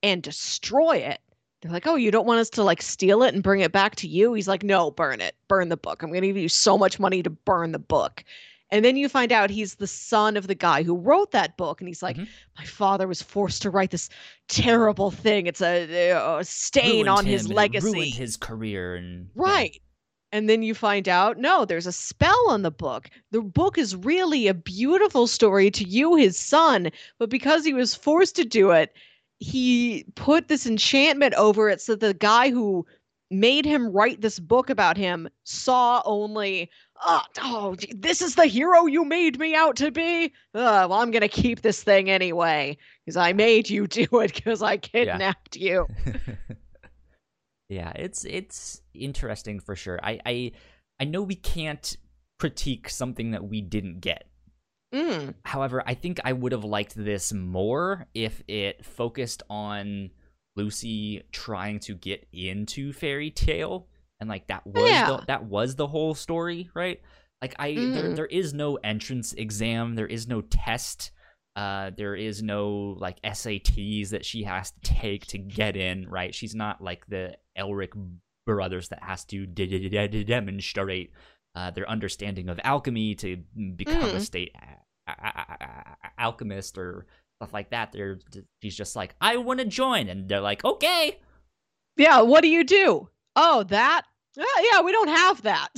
and destroy it. They're like, oh, you don't want us to like steal it and bring it back to you? He's like, no, burn it. Burn the book. I'm going to give you so much money to burn the book. And then you find out he's the son of the guy who wrote that book. And he's like, Mhm. my father was forced to write this terrible thing. It's a, a stain Ruined on him his legacy. ruined his career, and yeah. Right. And then you find out, no, there's a spell on the book. The book is really a beautiful story to you, his son, but because he was forced to do it, he put this enchantment over it so the guy who made him write this book about him saw only, oh, oh this is the hero you made me out to be. Well, I'm going to keep this thing anyway because I made you do it because I kidnapped you. yeah, it's it's interesting for sure. I I I know we can't critique something that we didn't get. Mm. However, I think I would have liked this more if it focused on Lucy trying to get into fairy tail and like that was Yeah. the, that was the whole story, right? Like I there Mhm. there is no entrance exam, there is no test. Uh, there is no like SATs that she has to take to get in, right? She's not like the Elric brothers that has to de- de- de- de- demonstrate uh, their understanding of alchemy to become a Mm. state a- a- a- alchemist or stuff like that. They're she's just like, I want to join, and they're like, okay, Yeah, what do you do? Oh, that? Yeah, we don't have that.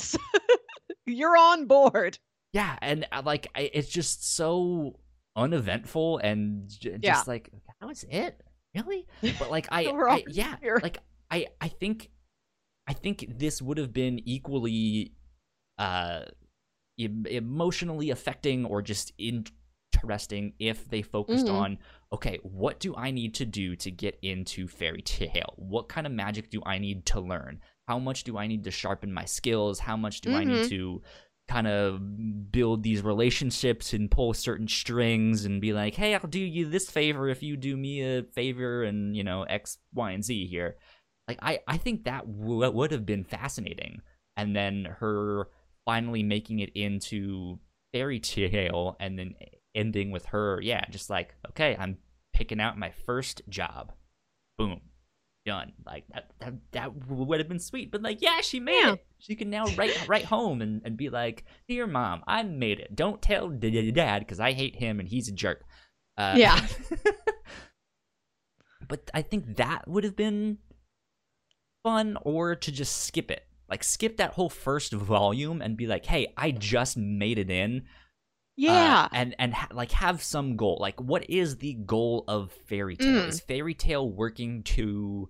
You're on board. yeah, and uh, like I, it's just so uneventful and j- just Yeah. like that was it, really. But like I, I yeah, here. like I I think I think this would have been equally uh em- emotionally affecting or just interesting if they focused Mhm. on okay, what do I need to do to get into fairy tail? What kind of magic do I need to learn? How much do I need to sharpen my skills? How much do I need Mhm. to kind of build these relationships and pull certain strings and be like, hey, I'll do you this favor if you do me a favor and, you know, X, Y, and Z here. Like, I, I think that w- would have been fascinating. And then her finally making it into fairy tail and then ending with her, yeah, just like, okay, I'm picking out my first job. Boom. Done. Like that that, that would have been sweet. But like, yeah, she made Yeah. it. She can now write write home and, and be like, Dear mom, I made it. Don't tell dad because I hate him and he's a jerk. Uh, Yeah. but I think that would have been fun or to just skip it. Like skip that whole first volume and be like, "Hey, I just made it in." Uh, Yeah. and and ha- like have some goal. Like, what is the goal of fairy tail? Mm. Is fairy tail working to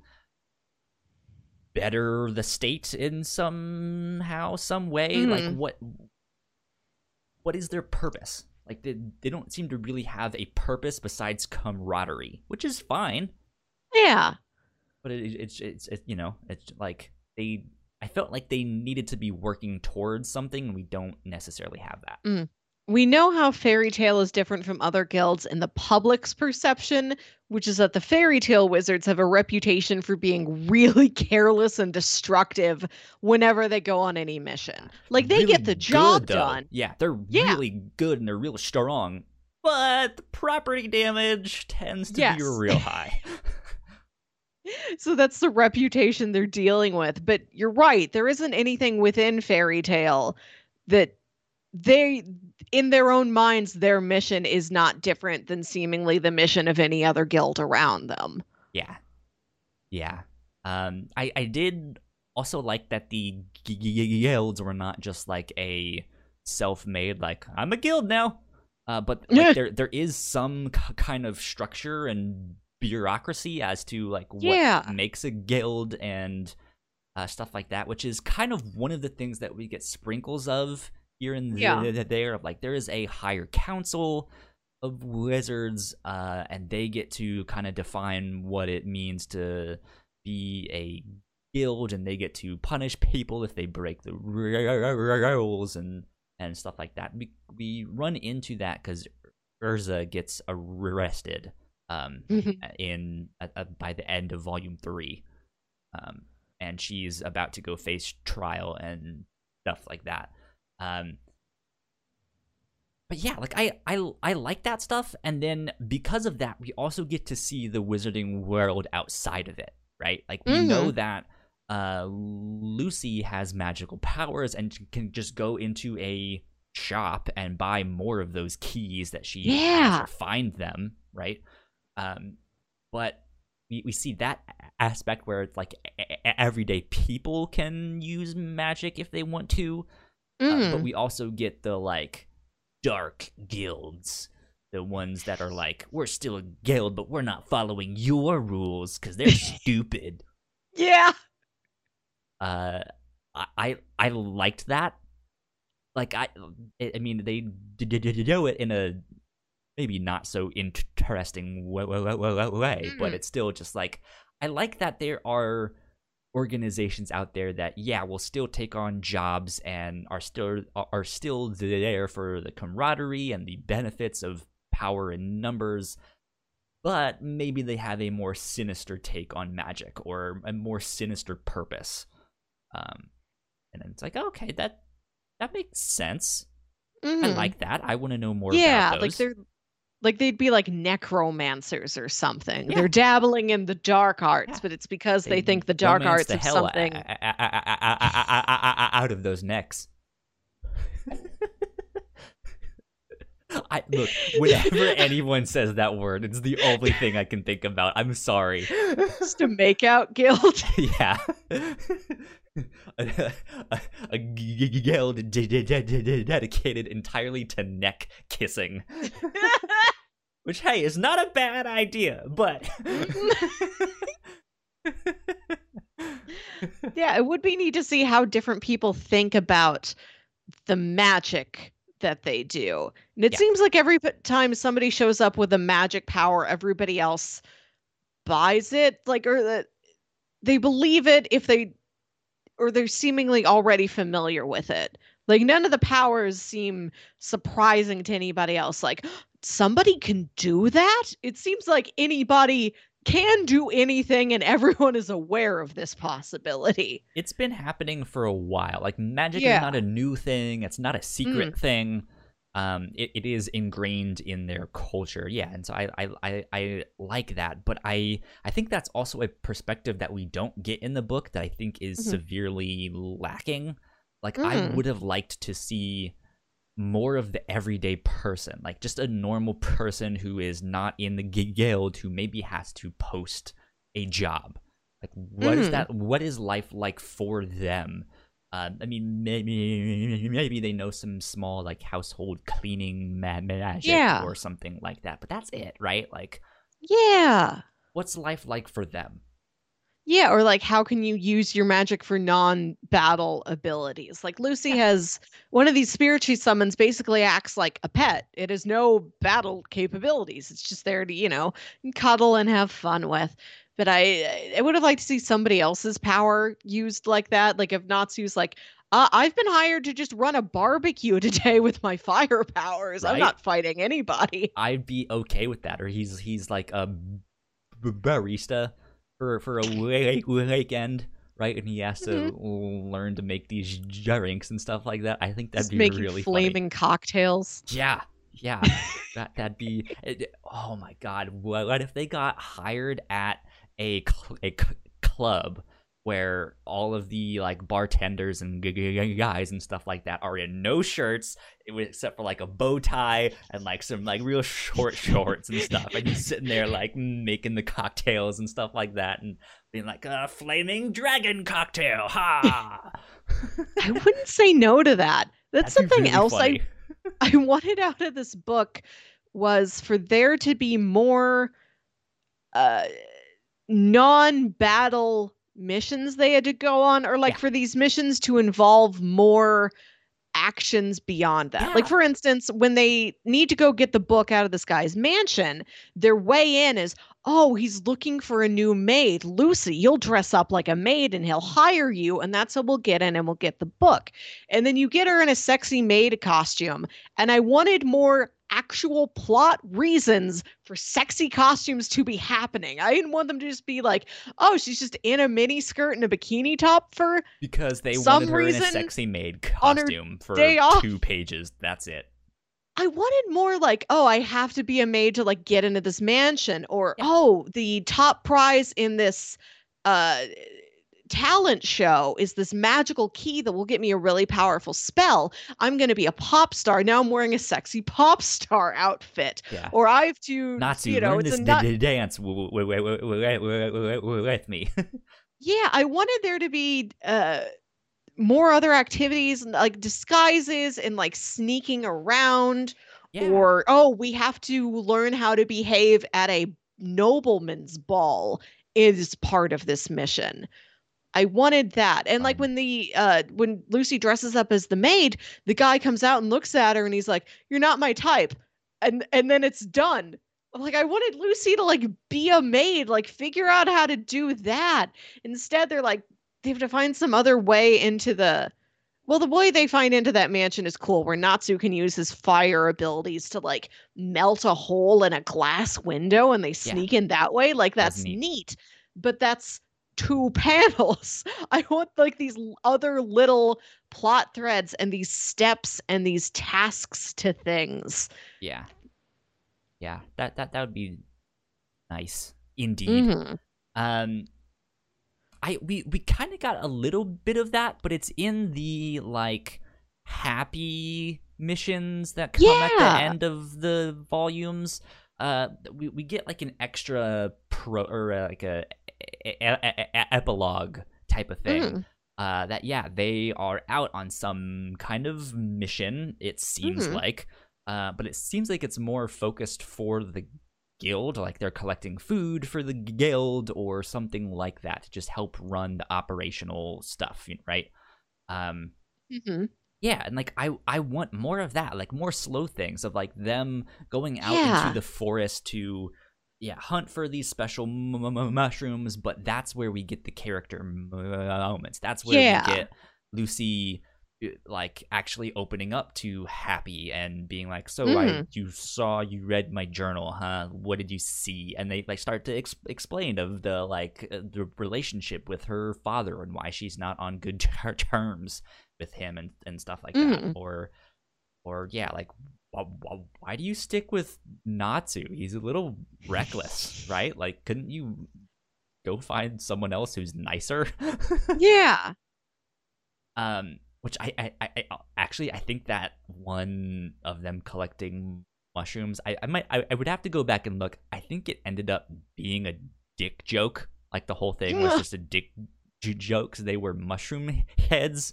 better the state in somehow, some way? Like, Mm. what what is their purpose? Like, they they don't seem to really have a purpose besides camaraderie, which is fine. yeah. But it, it's it's it, you know it's like they. I felt like they needed to be working towards something, and we don't necessarily have that. Mm. We know how fairy tail is different from other guilds in the public's perception, which is that the fairy tail wizards have a reputation for being really careless and destructive whenever they go on any mission. Like they really get the job good, done. Yeah, they're Yeah. really good and they're real strong. But the property damage tends to Yes. be real high. So that's the reputation they're dealing with. But you're right, there isn't anything within fairy tail that they in their own minds their mission is not different than seemingly the mission of any other guild around them. yeah. Yeah. Um I I did also like that the guilds were not just like a self-made like I'm a guild now. Uh but like there there is some kind of structure and bureaucracy as to like what Yeah. makes a guild and uh, stuff like that, which is kind of one of the things that we get sprinkles of here and Yeah. there. Of like there is a higher council of wizards, uh, and they get to kind of define what it means to be a guild and they get to punish people if they break the rules and and stuff like that. We we run into that because Erza gets arrested um, in uh, by the end of volume three, um, and she's about to go face trial and stuff like that. Um, but yeah, like I, I I like that stuff, and then because of that, we also get to see the wizarding world outside of it, right? Like we know that uh, Lucy has magical powers and can just go into a shop and buy more of those keys that she Yeah. has or find them, right? Um, but we, we see that aspect where it's like everyday people can use magic if they want to, uh, Mm. but we also get the like dark guilds, the ones that are like we're still a guild, but we're not following your rules because they're stupid. yeah. Uh, I I, liked that. Like I, I mean, they d- d- d- do it in a maybe not so interesting way, way, but Mm. it's still just like I like that there are organizations out there that yeah will still take on jobs and are still are still there for the camaraderie and the benefits of power in numbers but maybe they have a more sinister take on magic or a more sinister purpose um and then it's like okay that that makes sense i Mhm. like that i want to know more yeah, like they're like they'd be like necromancers or something. Yeah. They're dabbling in the dark arts, yeah. but it's because they, they think the dark arts are something out of those necks. I look whenever anyone says that word, it's the only thing I can think about. I'm sorry. Just a makeout guild. yeah. a, a, a guild dedicated entirely to neck kissing. Which, hey, is not a bad idea, but. yeah, it would be neat to see how different people think about the magic that they do. And it Yeah. seems like every time somebody shows up with a magic power, everybody else buys it, like or that they believe it if they or they're seemingly already familiar with it. Like none of the powers seem surprising to anybody else. Like somebody can do that? It seems like anybody can do anything and everyone is aware of this possibility. it's been happening for a while. Like magic Yeah. is not a new thing. It's not a secret thing. Um, it, it is ingrained in their culture. Yeah, and so I, I I I like that. But I I think that's also a perspective that we don't get in the book that I think is Mhm. severely lacking. Like I Mm. would have liked to see more of the everyday person, like just a normal person who is not in the guild who maybe has to post a job. Like what is Mm. that? What is life like for them? Um, I mean, maybe maybe they know some small like household cleaning ma- magic Yeah. or something like that, but that's it, right? Like, Yeah. what's life like for them? Yeah, or like how can you use your magic for non-battle abilities? Like Lucy has one of these spirit she summons basically acts like a pet. It has no battle capabilities. It's just there to, you know, cuddle and have fun with. But I I would have liked to see somebody else's power used like that. Like if Natsu's like, uh, I've been hired to just run a barbecue today with my fire powers. I'm not fighting anybody. I'd be okay with that. Or he's he's like a b- barista for for a week, weekend, right? And he has to mm-hmm. learn to make these drinks and stuff like that. I think that'd Just be making really funny. flaming cocktails. Yeah, yeah. that that'd be. it- oh my god! What, what if they got hired at a a club where all of the like bartenders and g- g- guys and stuff like that are in no shirts, except for like a bow tie and like some like real short shorts and stuff, and he's sitting there like making the cocktails and stuff like that, and being like a flaming dragon cocktail, ha! I wouldn't say no to that. That's That'd something really else funny. I I wanted out of this book was for there to be more uh non-battle missions they had to go on or like Yeah. for these missions to involve more actions beyond that. Yeah. Like for instance, when they need to go get the book out of this guy's mansion, their way in is, "Oh, he's looking for a new maid. Lucy, you'll dress up like a maid and he'll hire you and that's how we'll get in and we'll get the book." And then you get her in a sexy maid costume, and I wanted more actual plot reasons for sexy costumes to be happening. I didn't want them to just be like, "Oh, she's just in a mini skirt and a bikini top for because they some wanted her in a sexy maid costume for day off- two pages. That's it. I wanted more like, oh, I have to be a maid to like get into this mansion, or Yeah. oh, the top prize in this uh talent show is this magical key that will get me a really powerful spell. I'm going to be a pop star. Now I'm wearing a sexy pop star outfit. Yeah. Or I have to, Natsu, you know, learn it's this nut- dance w- w- w- w- w- w- w- with me. yeah, I wanted there to be uh more other activities like disguises and like sneaking around yeah. or oh we have to learn how to behave at a nobleman's ball is part of this mission i wanted that and like when the uh when lucy dresses up as the maid the guy comes out and looks at her and he's like you're not my type and and then it's done I'm like i wanted lucy to like be a maid like figure out how to do that instead they're like they have to find some other way into the well, the way they find into that mansion is cool, where Natsu can use his fire abilities to like melt a hole in a glass window and they sneak in that way. Like That's that's neat. neat. But that's two panels. I want like these other little plot threads and these steps and these tasks to things. yeah. Yeah. That that that would be nice indeed. Mhm. Um, I we we kind of got a little bit of that, but it's in the like happy missions that come at the end of the volumes. Uh, we we get like an extra pro or uh, like a, e- e- epilogue type of thing. Mm. Uh, that yeah, they are out on some kind of mission. It seems Mhm. like, uh, but it seems like it's more focused for the guild, like they're collecting food for the guild or something like that to just help run the operational stuff, right? Um, Mhm. yeah, and like I I want more of that, like more slow things of like them going out Yeah. into the forest to yeah, hunt for these special m- m- mushrooms, but that's where we get the character moments. That's where Yeah. we get Lucy uh, like actually opening up to Happy and being like, "So I Mhm. you saw you read my journal, huh? What did you see?" And they like start to ex- explain of the like uh, the relationship with her father and why she's not on good ter- terms with him and and stuff like that. Mhm. Or or yeah, like why, do you stick with Natsu? He's a little reckless, right? Like, couldn't you go find someone else who's nicer? Yeah. um, which I, I, I, actually I think that one of them collecting mushrooms, I, I might, I, I would have to go back and look. I think it ended up being a dick joke. Like the whole thing was just a dick j- joke. 'cause they were mushroom heads.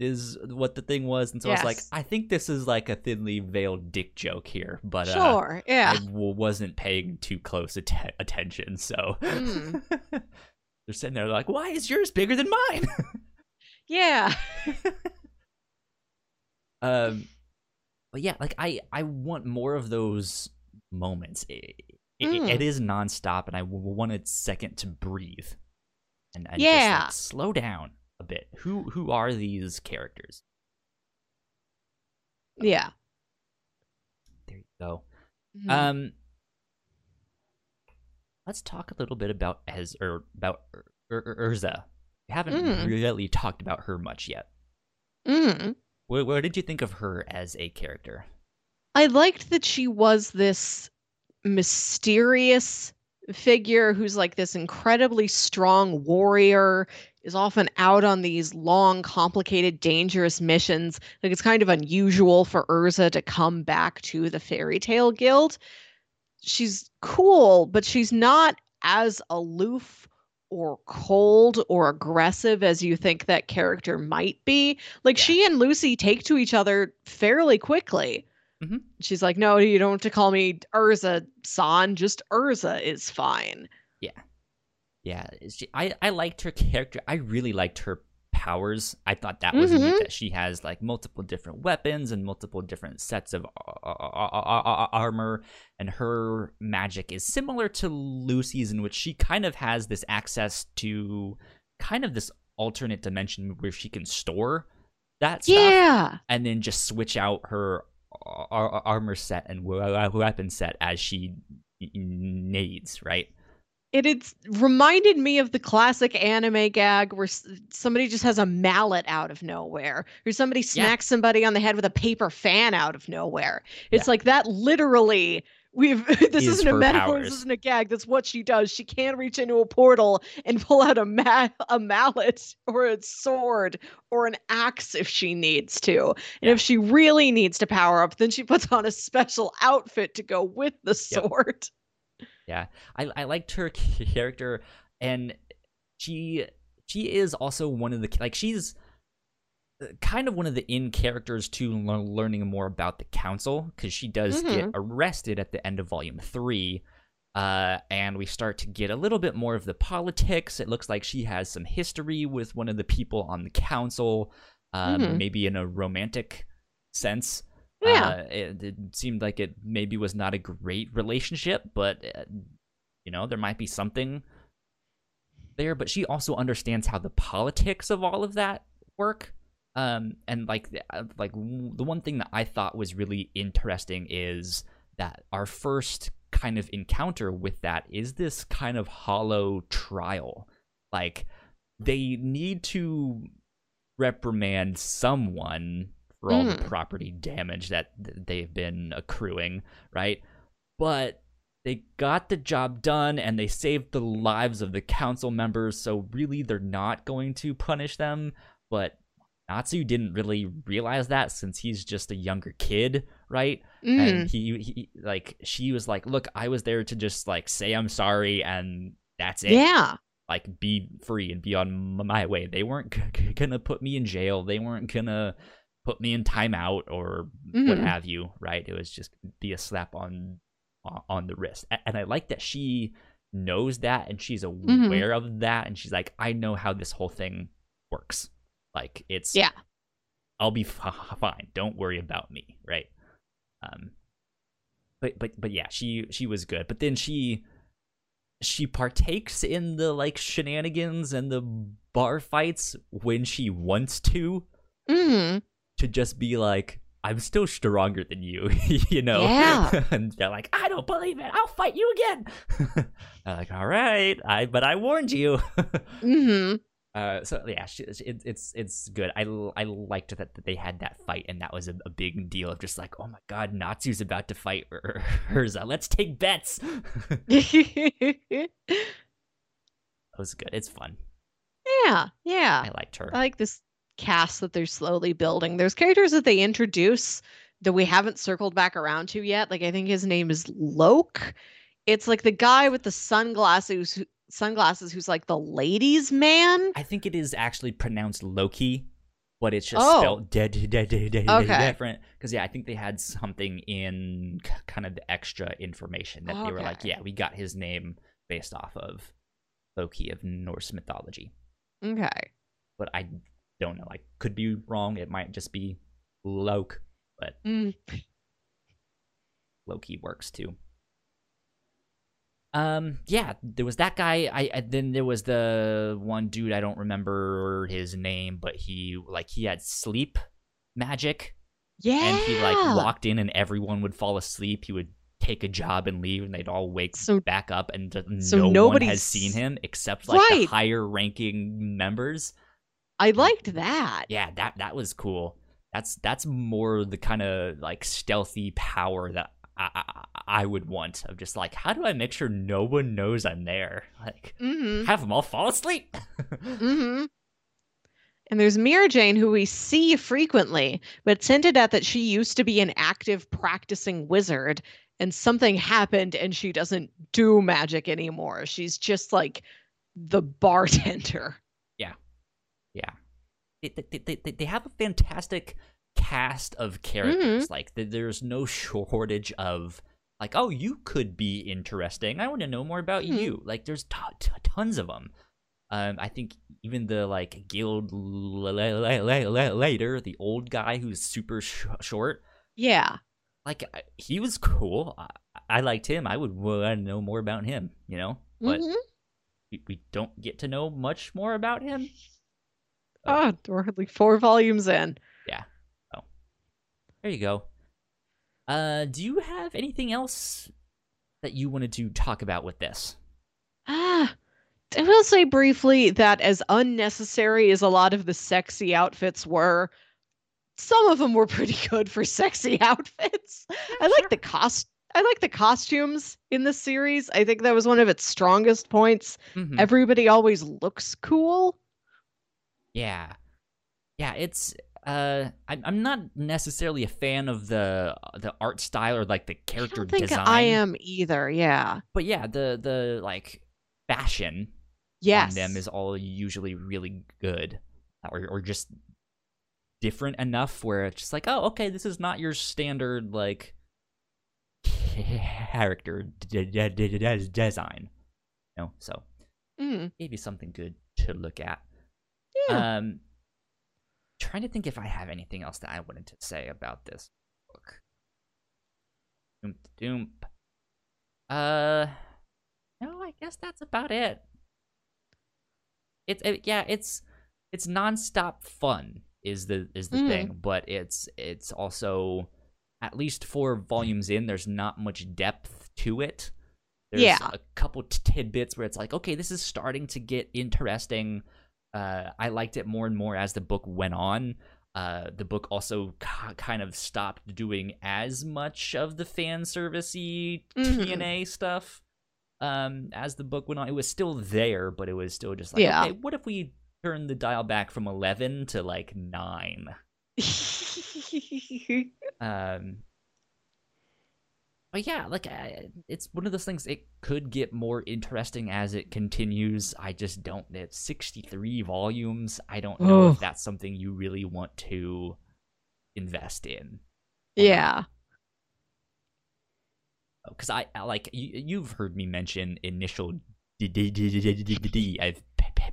Is what the thing was, and so I was like, I think this is like a thinly veiled dick joke here, but uh, Sure. Yeah. I w- wasn't paying too close att- attention. So Mm. they're sitting there like, why is yours bigger than mine? Yeah. um, but yeah, like I I want more of those moments. It, it, Mm. it is nonstop, and I w- want a second to breathe and, and Yeah. just like, slow down a bit. Who who are these characters? Yeah. There you go. Mhm. Um, let's talk a little bit about Ez or about Ur- Ur- Erza. We haven't Mm. really talked about her much yet. Mm. What, what did you think of her as a character? I liked that she was this mysterious figure who's like this incredibly strong warrior is often out on these long complicated dangerous missions. Like it's kind of unusual for erza to come back to the fairy tail guild. She's cool but she's not as aloof or cold or aggressive as you think that character might be. Like Yeah. she and lucy take to each other fairly quickly Mhm. She's like, no, you don't have to call me Erza, San. Just Erza is fine. Yeah, she, I I liked her character. I really liked her powers. I thought that was neat Mhm. that she has like multiple different weapons and multiple different sets of a- a- a- armor, and her magic is similar to Lucy's, in which she kind of has this access to kind of this alternate dimension where she can store that stuff Yeah. and then just switch out her armor set and weapon set as she needs, right? It it's reminded me of the classic anime gag where somebody just has a mallet out of nowhere, or somebody Yeah. smacks somebody on the head with a paper fan out of nowhere. It's Yeah. like that literally. We've this Is isn't a metaphor. powers. This isn't a gag. That's what she does. She can reach into a portal and pull out a ma- a mallet or a sword or an axe if she needs to. And Yeah. if she really needs to power up, then she puts on a special outfit to go with the Yep. sword. I I liked her character, and she she is also one of the like she's kind of one of the in characters to learning more about the council because she does get arrested at the end of volume three. Uh, and we start to get a little bit more of the politics. It looks like she has some history with one of the people on the council, um, Mhm. maybe in a romantic sense. Yeah. Uh, it, it seemed like it maybe was not a great relationship, but uh, you know there might be something there. But she also understands how the politics of all of that work. Um, and like the- uh, like the one thing that I thought was really interesting is that our first kind of encounter with that is this kind of hollow trial. Like they need to reprimand someone for all the Mm. property damage that they've been accruing, right? But they got the job done and they saved the lives of the council members, so really they're not going to punish them. But Natsu didn't really realize that since he's just a younger kid, right? Mm. And he, he like she was like, "Look, I was there to just like say I'm sorry and that's it." yeah. like be free and be on my way. They weren't g- gonna put me in jail. They weren't gonna put me in timeout or what Mhm. have you. Right? It was just be a slap on on the wrist. And I like that she knows that and she's Mm-hmm. aware of that and she's like, I know how this whole thing works. Like it's Yeah. I'll be f- fine. Don't worry about me. Right? Um. But but but yeah, she she was good. But then she she partakes in the like shenanigans and the bar fights when she wants to Mm. to just be like i'm still stronger than you you know Yeah. and they're like i don't believe it i'll fight you again i'm like all right i but i warned you hmm uh so yeah it, it's it's good i i liked that, that they had that fight and that was a, a big deal of just like oh my god natsu's about to fight Ur- erza let's take bets that was good it's fun yeah. Yeah. i liked her I like this cast that they're slowly building. There's characters that they introduce that we haven't circled back around to yet. Like I think his name is Loke. It's like the guy with the sunglasses who- sunglasses who's like the ladies man. I think it is actually pronounced Loki, but it's just Oh. spelled dead, dead, dead, dead, Okay. different. Because yeah, I think they had something in kind of the extra information that they were like, yeah, we got his name based off of Loki of Norse mythology. Okay. But I don't know. I could be wrong. It might just be Loke, but Mm. Loki works too. Um, yeah, there was that guy. I, I then there was the one dude I don't remember his name, but he like he had sleep magic, Yeah. and he like walked in, and everyone would fall asleep. He would take a job and leave, and they'd all wake So- back up, and so no one has seen him except like the higher ranking members. I liked that. Yeah, that that was cool. That's that's more the kind of like stealthy power that I, I would want of just like how do I make sure no one knows I'm there? Like Mm-hmm. have them all fall asleep. Mm-hmm. And there's Mira Jane, who we see frequently, but it's hinted at that she used to be an active practicing wizard, and something happened and she doesn't do magic anymore. She's just like the bartender. yeah, yeah. they, they, they- they have a fantastic cast of characters. Like th- there's no shortage of like oh you could be interesting. I want to know more about Mhm. you. Like there's t- t- tons of them. Um, I think even the like guild later, the old guy who's super sh- short, Yeah. like I- he was cool. I, I liked him. I would want to know more about him, you know. But Mhm. we, we don't get to know much more about him. Oh, we're like four volumes in. There you go. Uh, do you have anything else that you wanted to talk about with this? Ah, I will say briefly that as unnecessary as a lot of the sexy outfits were, some of them were pretty good for sexy outfits. I like the cost. I like the costumes in this series. I think that was one of its strongest points. Mhm. Everybody always looks cool. Yeah, yeah. It's uh, I'm I'm not necessarily a fan of the the art style or like the I character don't think design. I am either. Yeah. but yeah, the the like fashion Yes. on them is all usually really good, or or just different enough where it's just like, oh, okay, this is not your standard like character d- d- d- d- design. You know, so Mm, maybe something good to look at. yeah. Um, trying to think if I have anything else that I wanted to say about this book. Doom, doom. Uh, no, I guess that's about it. It's it, yeah, it's it's nonstop fun is the is the Mm. thing, but it's it's also at least four volumes in. There's not much depth to it. There's Yeah. a couple tidbits where it's like, okay, this is starting to get interesting. Uh, I liked it more and more as the book went on. Uh, the book also k- kind of stopped doing as much of the fan servicey Mhm. TNA stuff. Um, as the book went on, it was still there, but it was still just like, Yeah. okay, what if we turn the dial back from eleven to like nine? Um, but yeah, like it's one of those things. It could get more interesting as it continues. I just don't. It's sixty-three volumes. I don't know if that's something you really want to invest in. yeah. Because I I- like you, you've heard me mention initial D. I've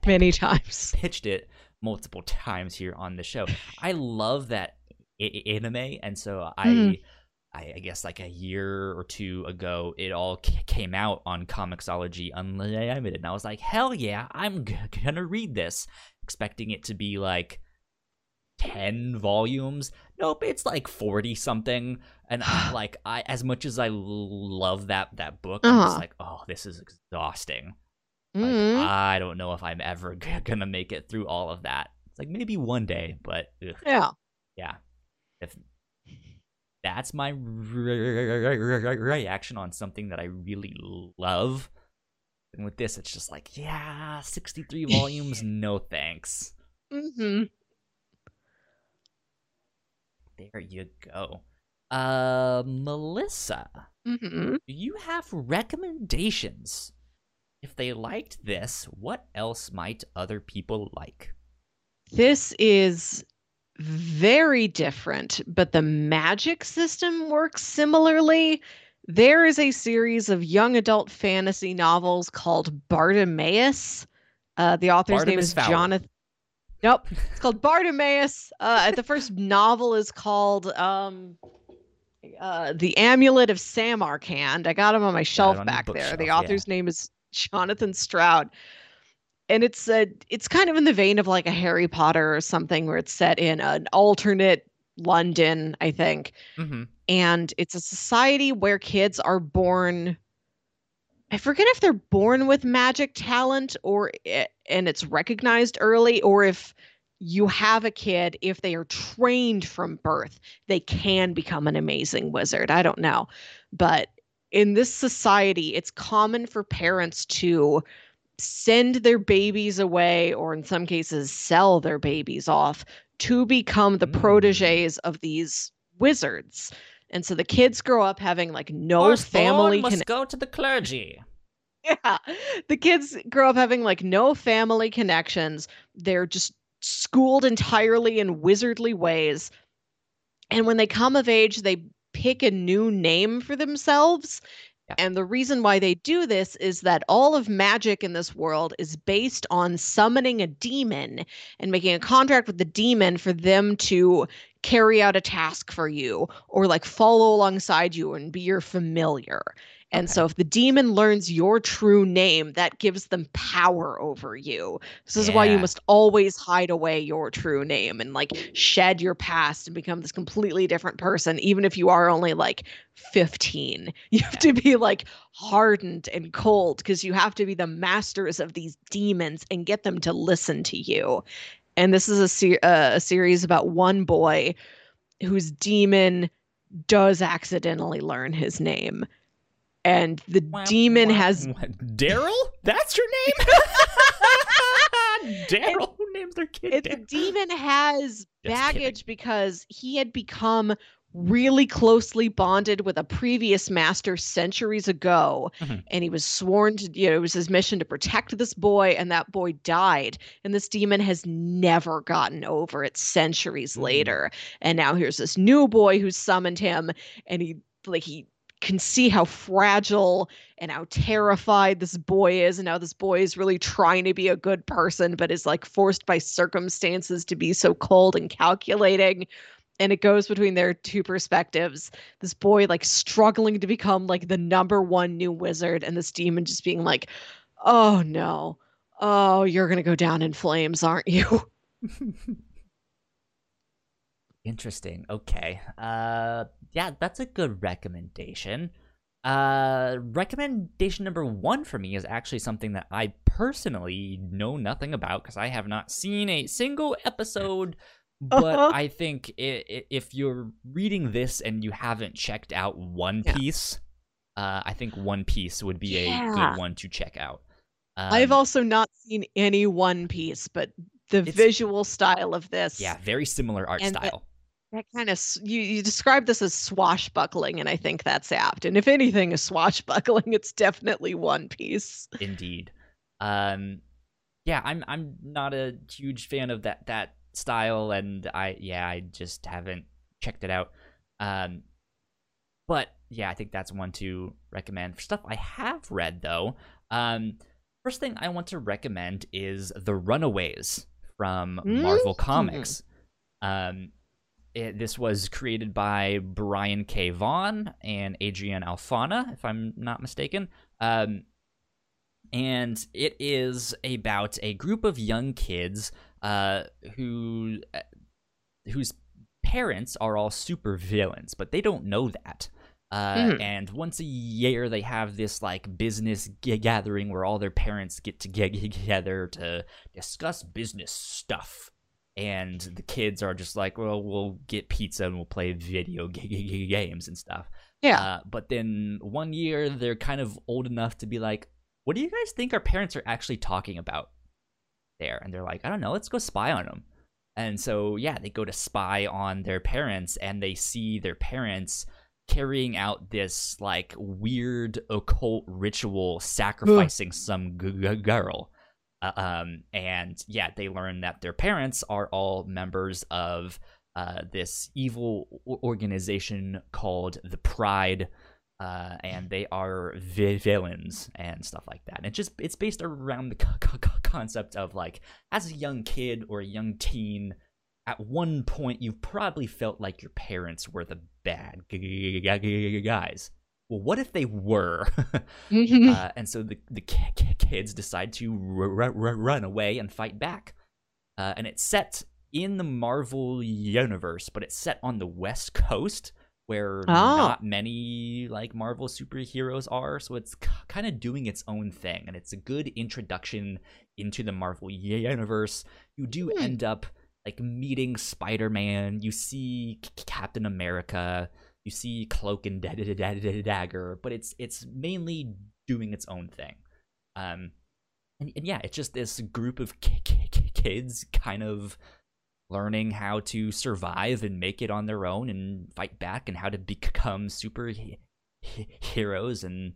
Many times. pitched it multiple times here on the show. I love that anime, and so I, Mhm. I, I guess like a year or two ago, it all c- came out on Comixology Unlimited, and I was like, hell yeah, I'm g- gonna read this, expecting it to be like ten volumes. Nope, it's like forty something, and I, like I, as much as I l- love that that book, I'm just Uh-huh. like, oh, this is exhausting. Like, Mhm. I don't know if I'm ever g- gonna make it through all of that. It's like maybe one day, but ugh, Yeah. yeah. If that's my re- reaction on something that I really love, and with this, it's just like, yeah, 63 volumes, no thanks. hmm There you go. Uh, Melissa, hmm do you have recommendations? If they liked this, what else might other people like? This is very different, but the magic system works similarly. There is a series of young adult fantasy novels called Bartimaeus. Uh, the author's name is Fowler. Jonathan. Nope, it's called Bartimaeus. Uh, the first novel is called um, uh, The Amulet of Samarkand. I got him on my shelf back there. bookshelf, The yeah. author's name is Jonathan Stroud and it's a it's kind of in the vein of like a Harry Potter or something where it's set in an alternate London, I think. Mm-hmm. And it's a society where kids are born I forget if they're born with magic talent or and it's recognized early or if you have a kid if they are trained from birth they can become an amazing wizard. I don't know. But in this society it's common for parents to send their babies away or in some cases sell their babies off to become the Mm. proteges of these wizards. And so the kids grow up having like no family must connection go to the clergy. yeah. The kids grow up having like no family connections. They're just schooled entirely in wizardly ways. And when they come of age they pick a new name for themselves Yeah. And the reason why they do this is that all of magic in this world is based on summoning a demon and making a contract with the demon for them to carry out a task for you or like follow alongside you and be your familiar. And Okay. so if the demon learns your true name, that gives them power over you. This is why you must always hide away your true name and like shed your past and become this completely different person, even if you are only like 15. You have to be like hardened and cold because you have to be the masters of these demons and get them to listen to you. And this is a, se- uh, a series about one boy whose demon does accidentally learn his name. And the Wah, demon wah, has wah. Daryl. That's your name. Daryl. Who names their kid? it, the demon has baggage because he had become really closely bonded with a previous master centuries ago Mhm. and he was sworn to you know it was his mission to protect this boy and that boy died and this demon has never gotten over it centuries Mm. later and now here's this new boy who's summoned him and he like he can see how fragile and how terrified this boy is and how this boy is really trying to be a good person but is like forced by circumstances to be so cold and calculating. And it goes between their two perspectives. This boy like struggling to become like the number one new wizard and this demon just being like oh no. Oh you're gonna go down in flames aren't you Interesting. Okay. Uh yeah, that's a good recommendation. Uh recommendation number 1 for me is actually something that I personally know nothing about because I have not seen a single episode but Uh-huh. I think i- i- if you're reading this and you haven't checked out One Yeah. Piece, uh I think One Piece would be a Yeah. good one to check out. i've Um, also not seen any one piece but the visual style of this yeah, very similar art and the- style. That kind of you you describe this as swashbuckling and i think that's apt and if anything is swashbuckling it's definitely one piece Indeed. Um yeah, I'm I'm not a huge fan of that that style and I yeah, I just haven't checked it out. Um but yeah, I think that's one to recommend. For stuff I have read though, um first thing I want to recommend is The Runaways from Marvel Mm. Comics. Um it, this was created by Brian K. Vaughan and Adrian Alphona, if I'm not mistaken. Um, and it is about a group of young kids uh, who uh, whose parents are all super villains, but they don't know that. Uh, Mhm. And once a year, they have this like business gathering where all their parents get to get together to discuss business stuff. And the kids are just like, well, we'll get pizza and we'll play video games and stuff. Yeah. Uh, but then one year, they're kind of old enough to be like, what do you guys think our parents are actually talking about there? And they're like, I don't know, let's go spy on them. And so, yeah, they go to spy on their parents and they see their parents carrying out this like weird occult ritual sacrificing some g- g- girl. Uh, um, and yeah, they learn that their parents are all members of uh, this evil organization called the Pride, uh, and they are vi- villains and stuff like that. And it just it's based around the co- co- concept of like as a young kid or a young teen, at one point you've probably felt like your parents were the bad g- g- g- guys. Well, what if they were? uh, and so the the ki- ki- kids decide to r- r- r- run away and fight back. Uh, and it's set in the Marvel universe, but it's set on the West Coast where Oh. not many like Marvel superheroes are. So it's k- kind of doing its own thing, and it's a good introduction into the Marvel universe. You do Hmm. end up like meeting Spider-Man. You see Captain America. You see Cloak and Da- Da- Da- Da- Dagger, but it's it's mainly doing its own thing. Um, and, and yeah, it's just this group of ki- ki- ki- kids kind of learning how to survive and make it on their own and fight back and how to become super he- he- heroes and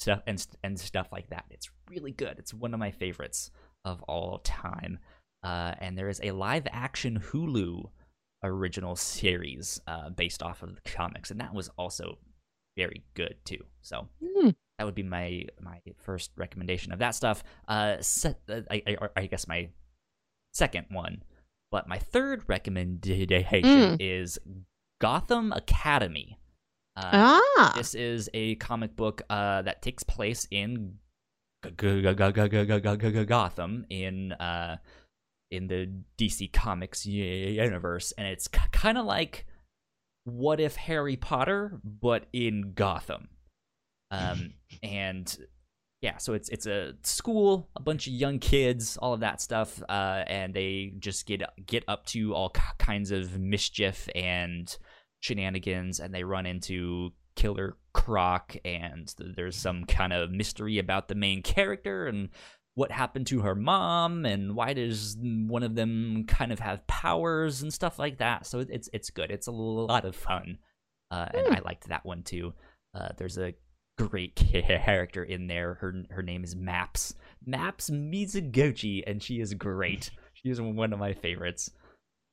stuff and and stuff like that. It's really good. It's one of my favorites of all time. Uh, and there is a live action Hulu original series uh, based off of the comics, and that was also very good too. So mm. that would be my my first recommendation of that stuff. Uh, uh I, I, I, guess my second one, but my third recommendation mm. is Gotham Academy. Uh, ah. This is a comic book uh, that takes place in Gotham in uh, in the DC Comics universe, and it's k- kind of like what if Harry Potter, but in Gotham. Um, and yeah, so it's it's a school, a bunch of young kids, all of that stuff, uh, and they just get get up to all k- kinds of mischief and shenanigans, and they run into Killer Croc, and th- there's some kind of mystery about the main character and what happened to her mom, and why does one of them kind of have powers and stuff like that. So it's it's good. It's a lot of fun, uh, and Hmm. I liked that one too. Uh, there's a great character in there. Her her name is Maps Maps Mizoguchi, and she is great. She is one of my favorites.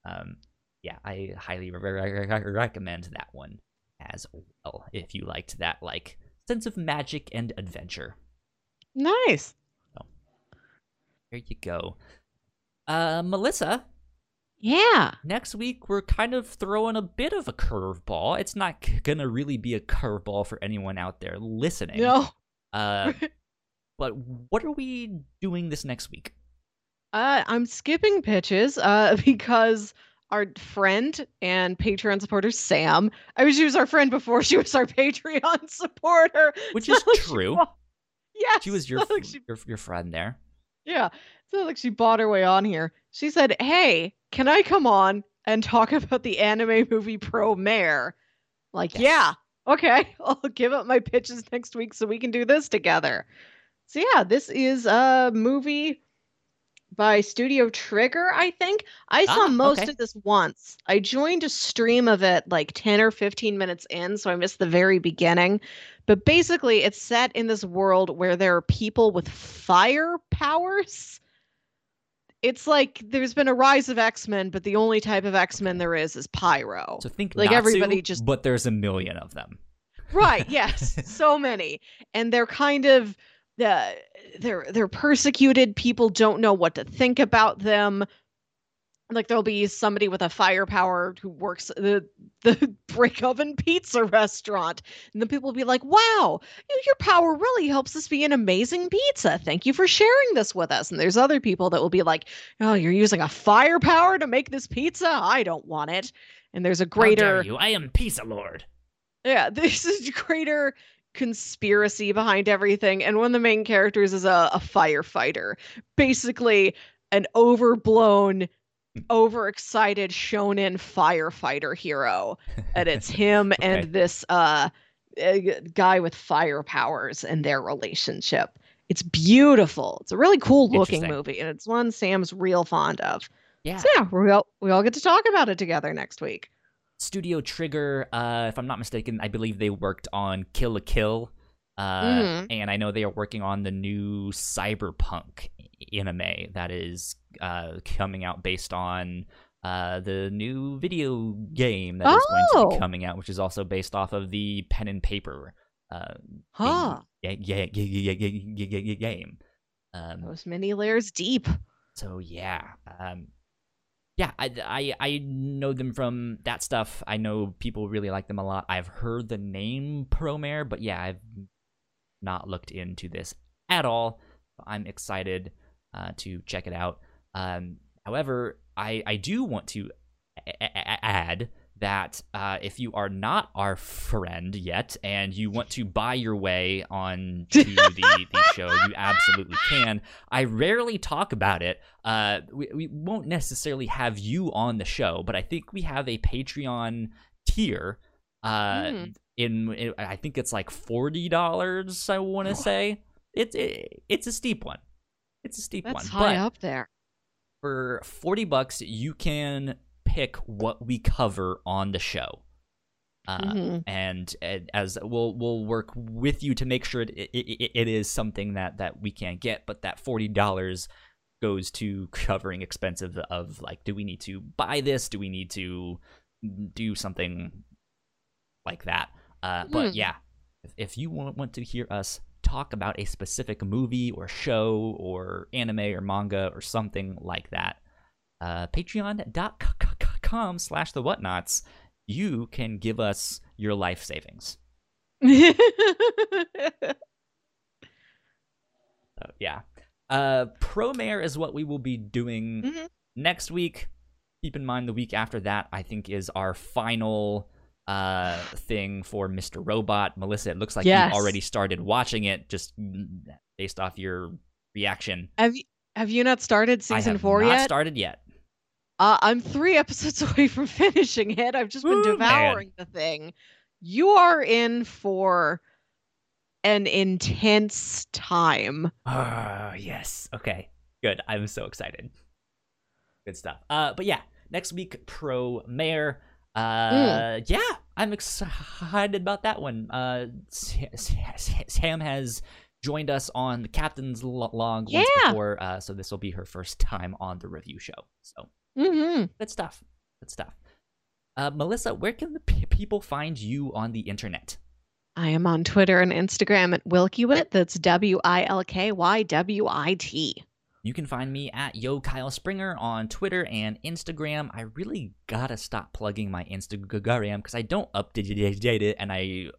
Um, yeah, I highly re- re- recommend that one as well if you liked that like sense of magic and adventure. Nice. There you go. Uh, Melissa, Yeah. next week we're kind of throwing a bit of a curveball. It's not gonna really be a curveball for anyone out there listening. No. Uh, but what are we doing this next week? Uh, I'm skipping pitches uh, because our friend and Patreon supporter Sam. I mean, she was our friend before she was our Patreon supporter. Which is like she true. bought- Yes. She was your like she- your your friend there. Yeah. It's not like she bought her way on here. She said, "Hey, can I come on and talk about the anime movie Promare?" Like, Yes. yeah, okay. I'll give up my pitches next week so we can do this together. So yeah, this is a movie by Studio Trigger, I think. I saw Ah, most okay. of this once. I joined a stream of it like 10 or 15 minutes in, so I missed the very beginning. But basically, it's set in this world where there are people with fire powers. It's like there's been a rise of X-Men, but the only type of X-Men there is is pyro. So think Like, Natsu, everybody just- but there's a million of them. right yes so many and they're kind of uh, they're they're persecuted people don't know what to think about them like there'll be somebody with a firepower who works the the brick oven pizza restaurant. And then people will be like wow your power really helps us be an amazing pizza. Thank you for sharing this with us. And there's other people that will be like oh you're using a firepower to make this pizza? I don't want it. And there's a greater you? I am Pizza Lord. yeah, this is greater conspiracy behind everything, and one of the main characters is a, a firefighter, basically an overblown, overexcited shonen firefighter hero, and it's him Okay. and this uh guy with fire powers and their relationship. It's beautiful. It's a really cool looking movie, and it's one Sam's real fond of. Yeah. So yeah, we all we all get to talk about it together next week. Studio Trigger, uh, if I'm not mistaken, I believe they worked on Kill la Kill. Uh, Mhm. And I know they are working on the new Cyberpunk anime that is uh, coming out based on uh, the new video game that is going to Oh. be coming out, which is also based off of the pen and paper uh, Huh. game, yeah, yeah, yeah, yeah, yeah, yeah, yeah, game. Um, Those many layers deep. so yeah, um, yeah, I, I I know them from that stuff. I know people really like them a lot. I've heard the name Promare, but yeah, I've not looked into this at all. I'm excited uh, to check it out. Um, however, I I do want to add that uh, if you are not our friend yet and you want to buy your way on to the, the show, you absolutely can. I rarely talk about it. Uh, we, we won't necessarily have you on the show, but I think we have a Patreon tier. Uh, Mm. in, in I think it's like forty dollars. I want to say it's it, it's a steep one. It's a steep That's one, high but up there. For 40 bucks you can pick what we cover on the show uh, Mhm. and, and as we'll we'll work with you to make sure it, it, it, it is something that that we can't get but that $40 goes to covering expensive of like do we need to buy this do we need to do something like that uh, but Hmm. yeah if, if you want, want to hear us talk about a specific movie or show or anime or manga or something like that, uh, patreon.com slash the whatnauts, you can give us your life savings. So, yeah. Uh, Promare is what we will be doing Mhm. next week. Keep in mind the week after that, I think, is our final uh thing for Mr. Robot. Melissa, it looks like Yes. you already started watching it just based off your reaction. have you have you not started season have four not yet? started yet. Uh, I'm three episodes away from finishing it. I've just been man. devouring the thing. You are in for an intense time. Ah, yes. Okay. Good. I'm so excited. Good stuff. Uh, but yeah, next week, Promare. Uh, yeah, I'm excited about that one. Uh, Sam has joined us on the Captain's Lo- Log once Yeah. before, uh, so this will be her first time on the review show. So Mm-hmm. good stuff. Good stuff. Uh, Melissa, where can the pe people find you on the internet? I am on Twitter and Instagram at Wilkywit. That's W I L K Y W I T. You can find me at Yo Kyle Springer on Twitter and Instagram. I really gotta stop plugging my Instagram because I don't update it and I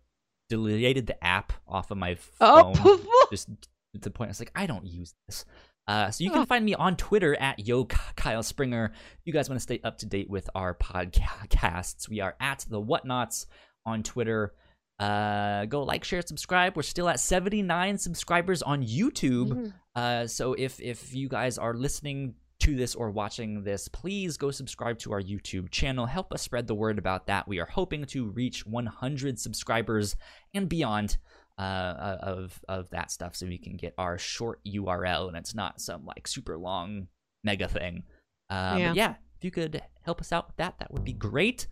deleted the app off of my phone. Oh, Just to the point, I was like, I don't use this. Uh, so you can Oh. find me on Twitter at Yo Kyle Springer. If you guys want to stay up to date with our podcasts, we are at the Whatnauts on Twitter. Uh, go like, share, subscribe. We're still at 79 subscribers on YouTube. Mhm. Uh, so if if you guys are listening to this or watching this, please go subscribe to our YouTube channel. Help us spread the word about that. We are hoping to reach 100 subscribers and beyond uh, of of that stuff, so we can get our short URL and it's not some like super long mega thing. Uh, Yeah. Yeah, if you could help us out with that, that would be great.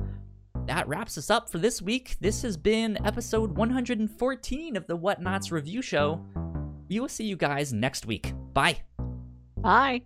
That wraps us up for this week. This has been episode 114 of the Whatnauts review show. We will see you guys next week. Bye. Bye.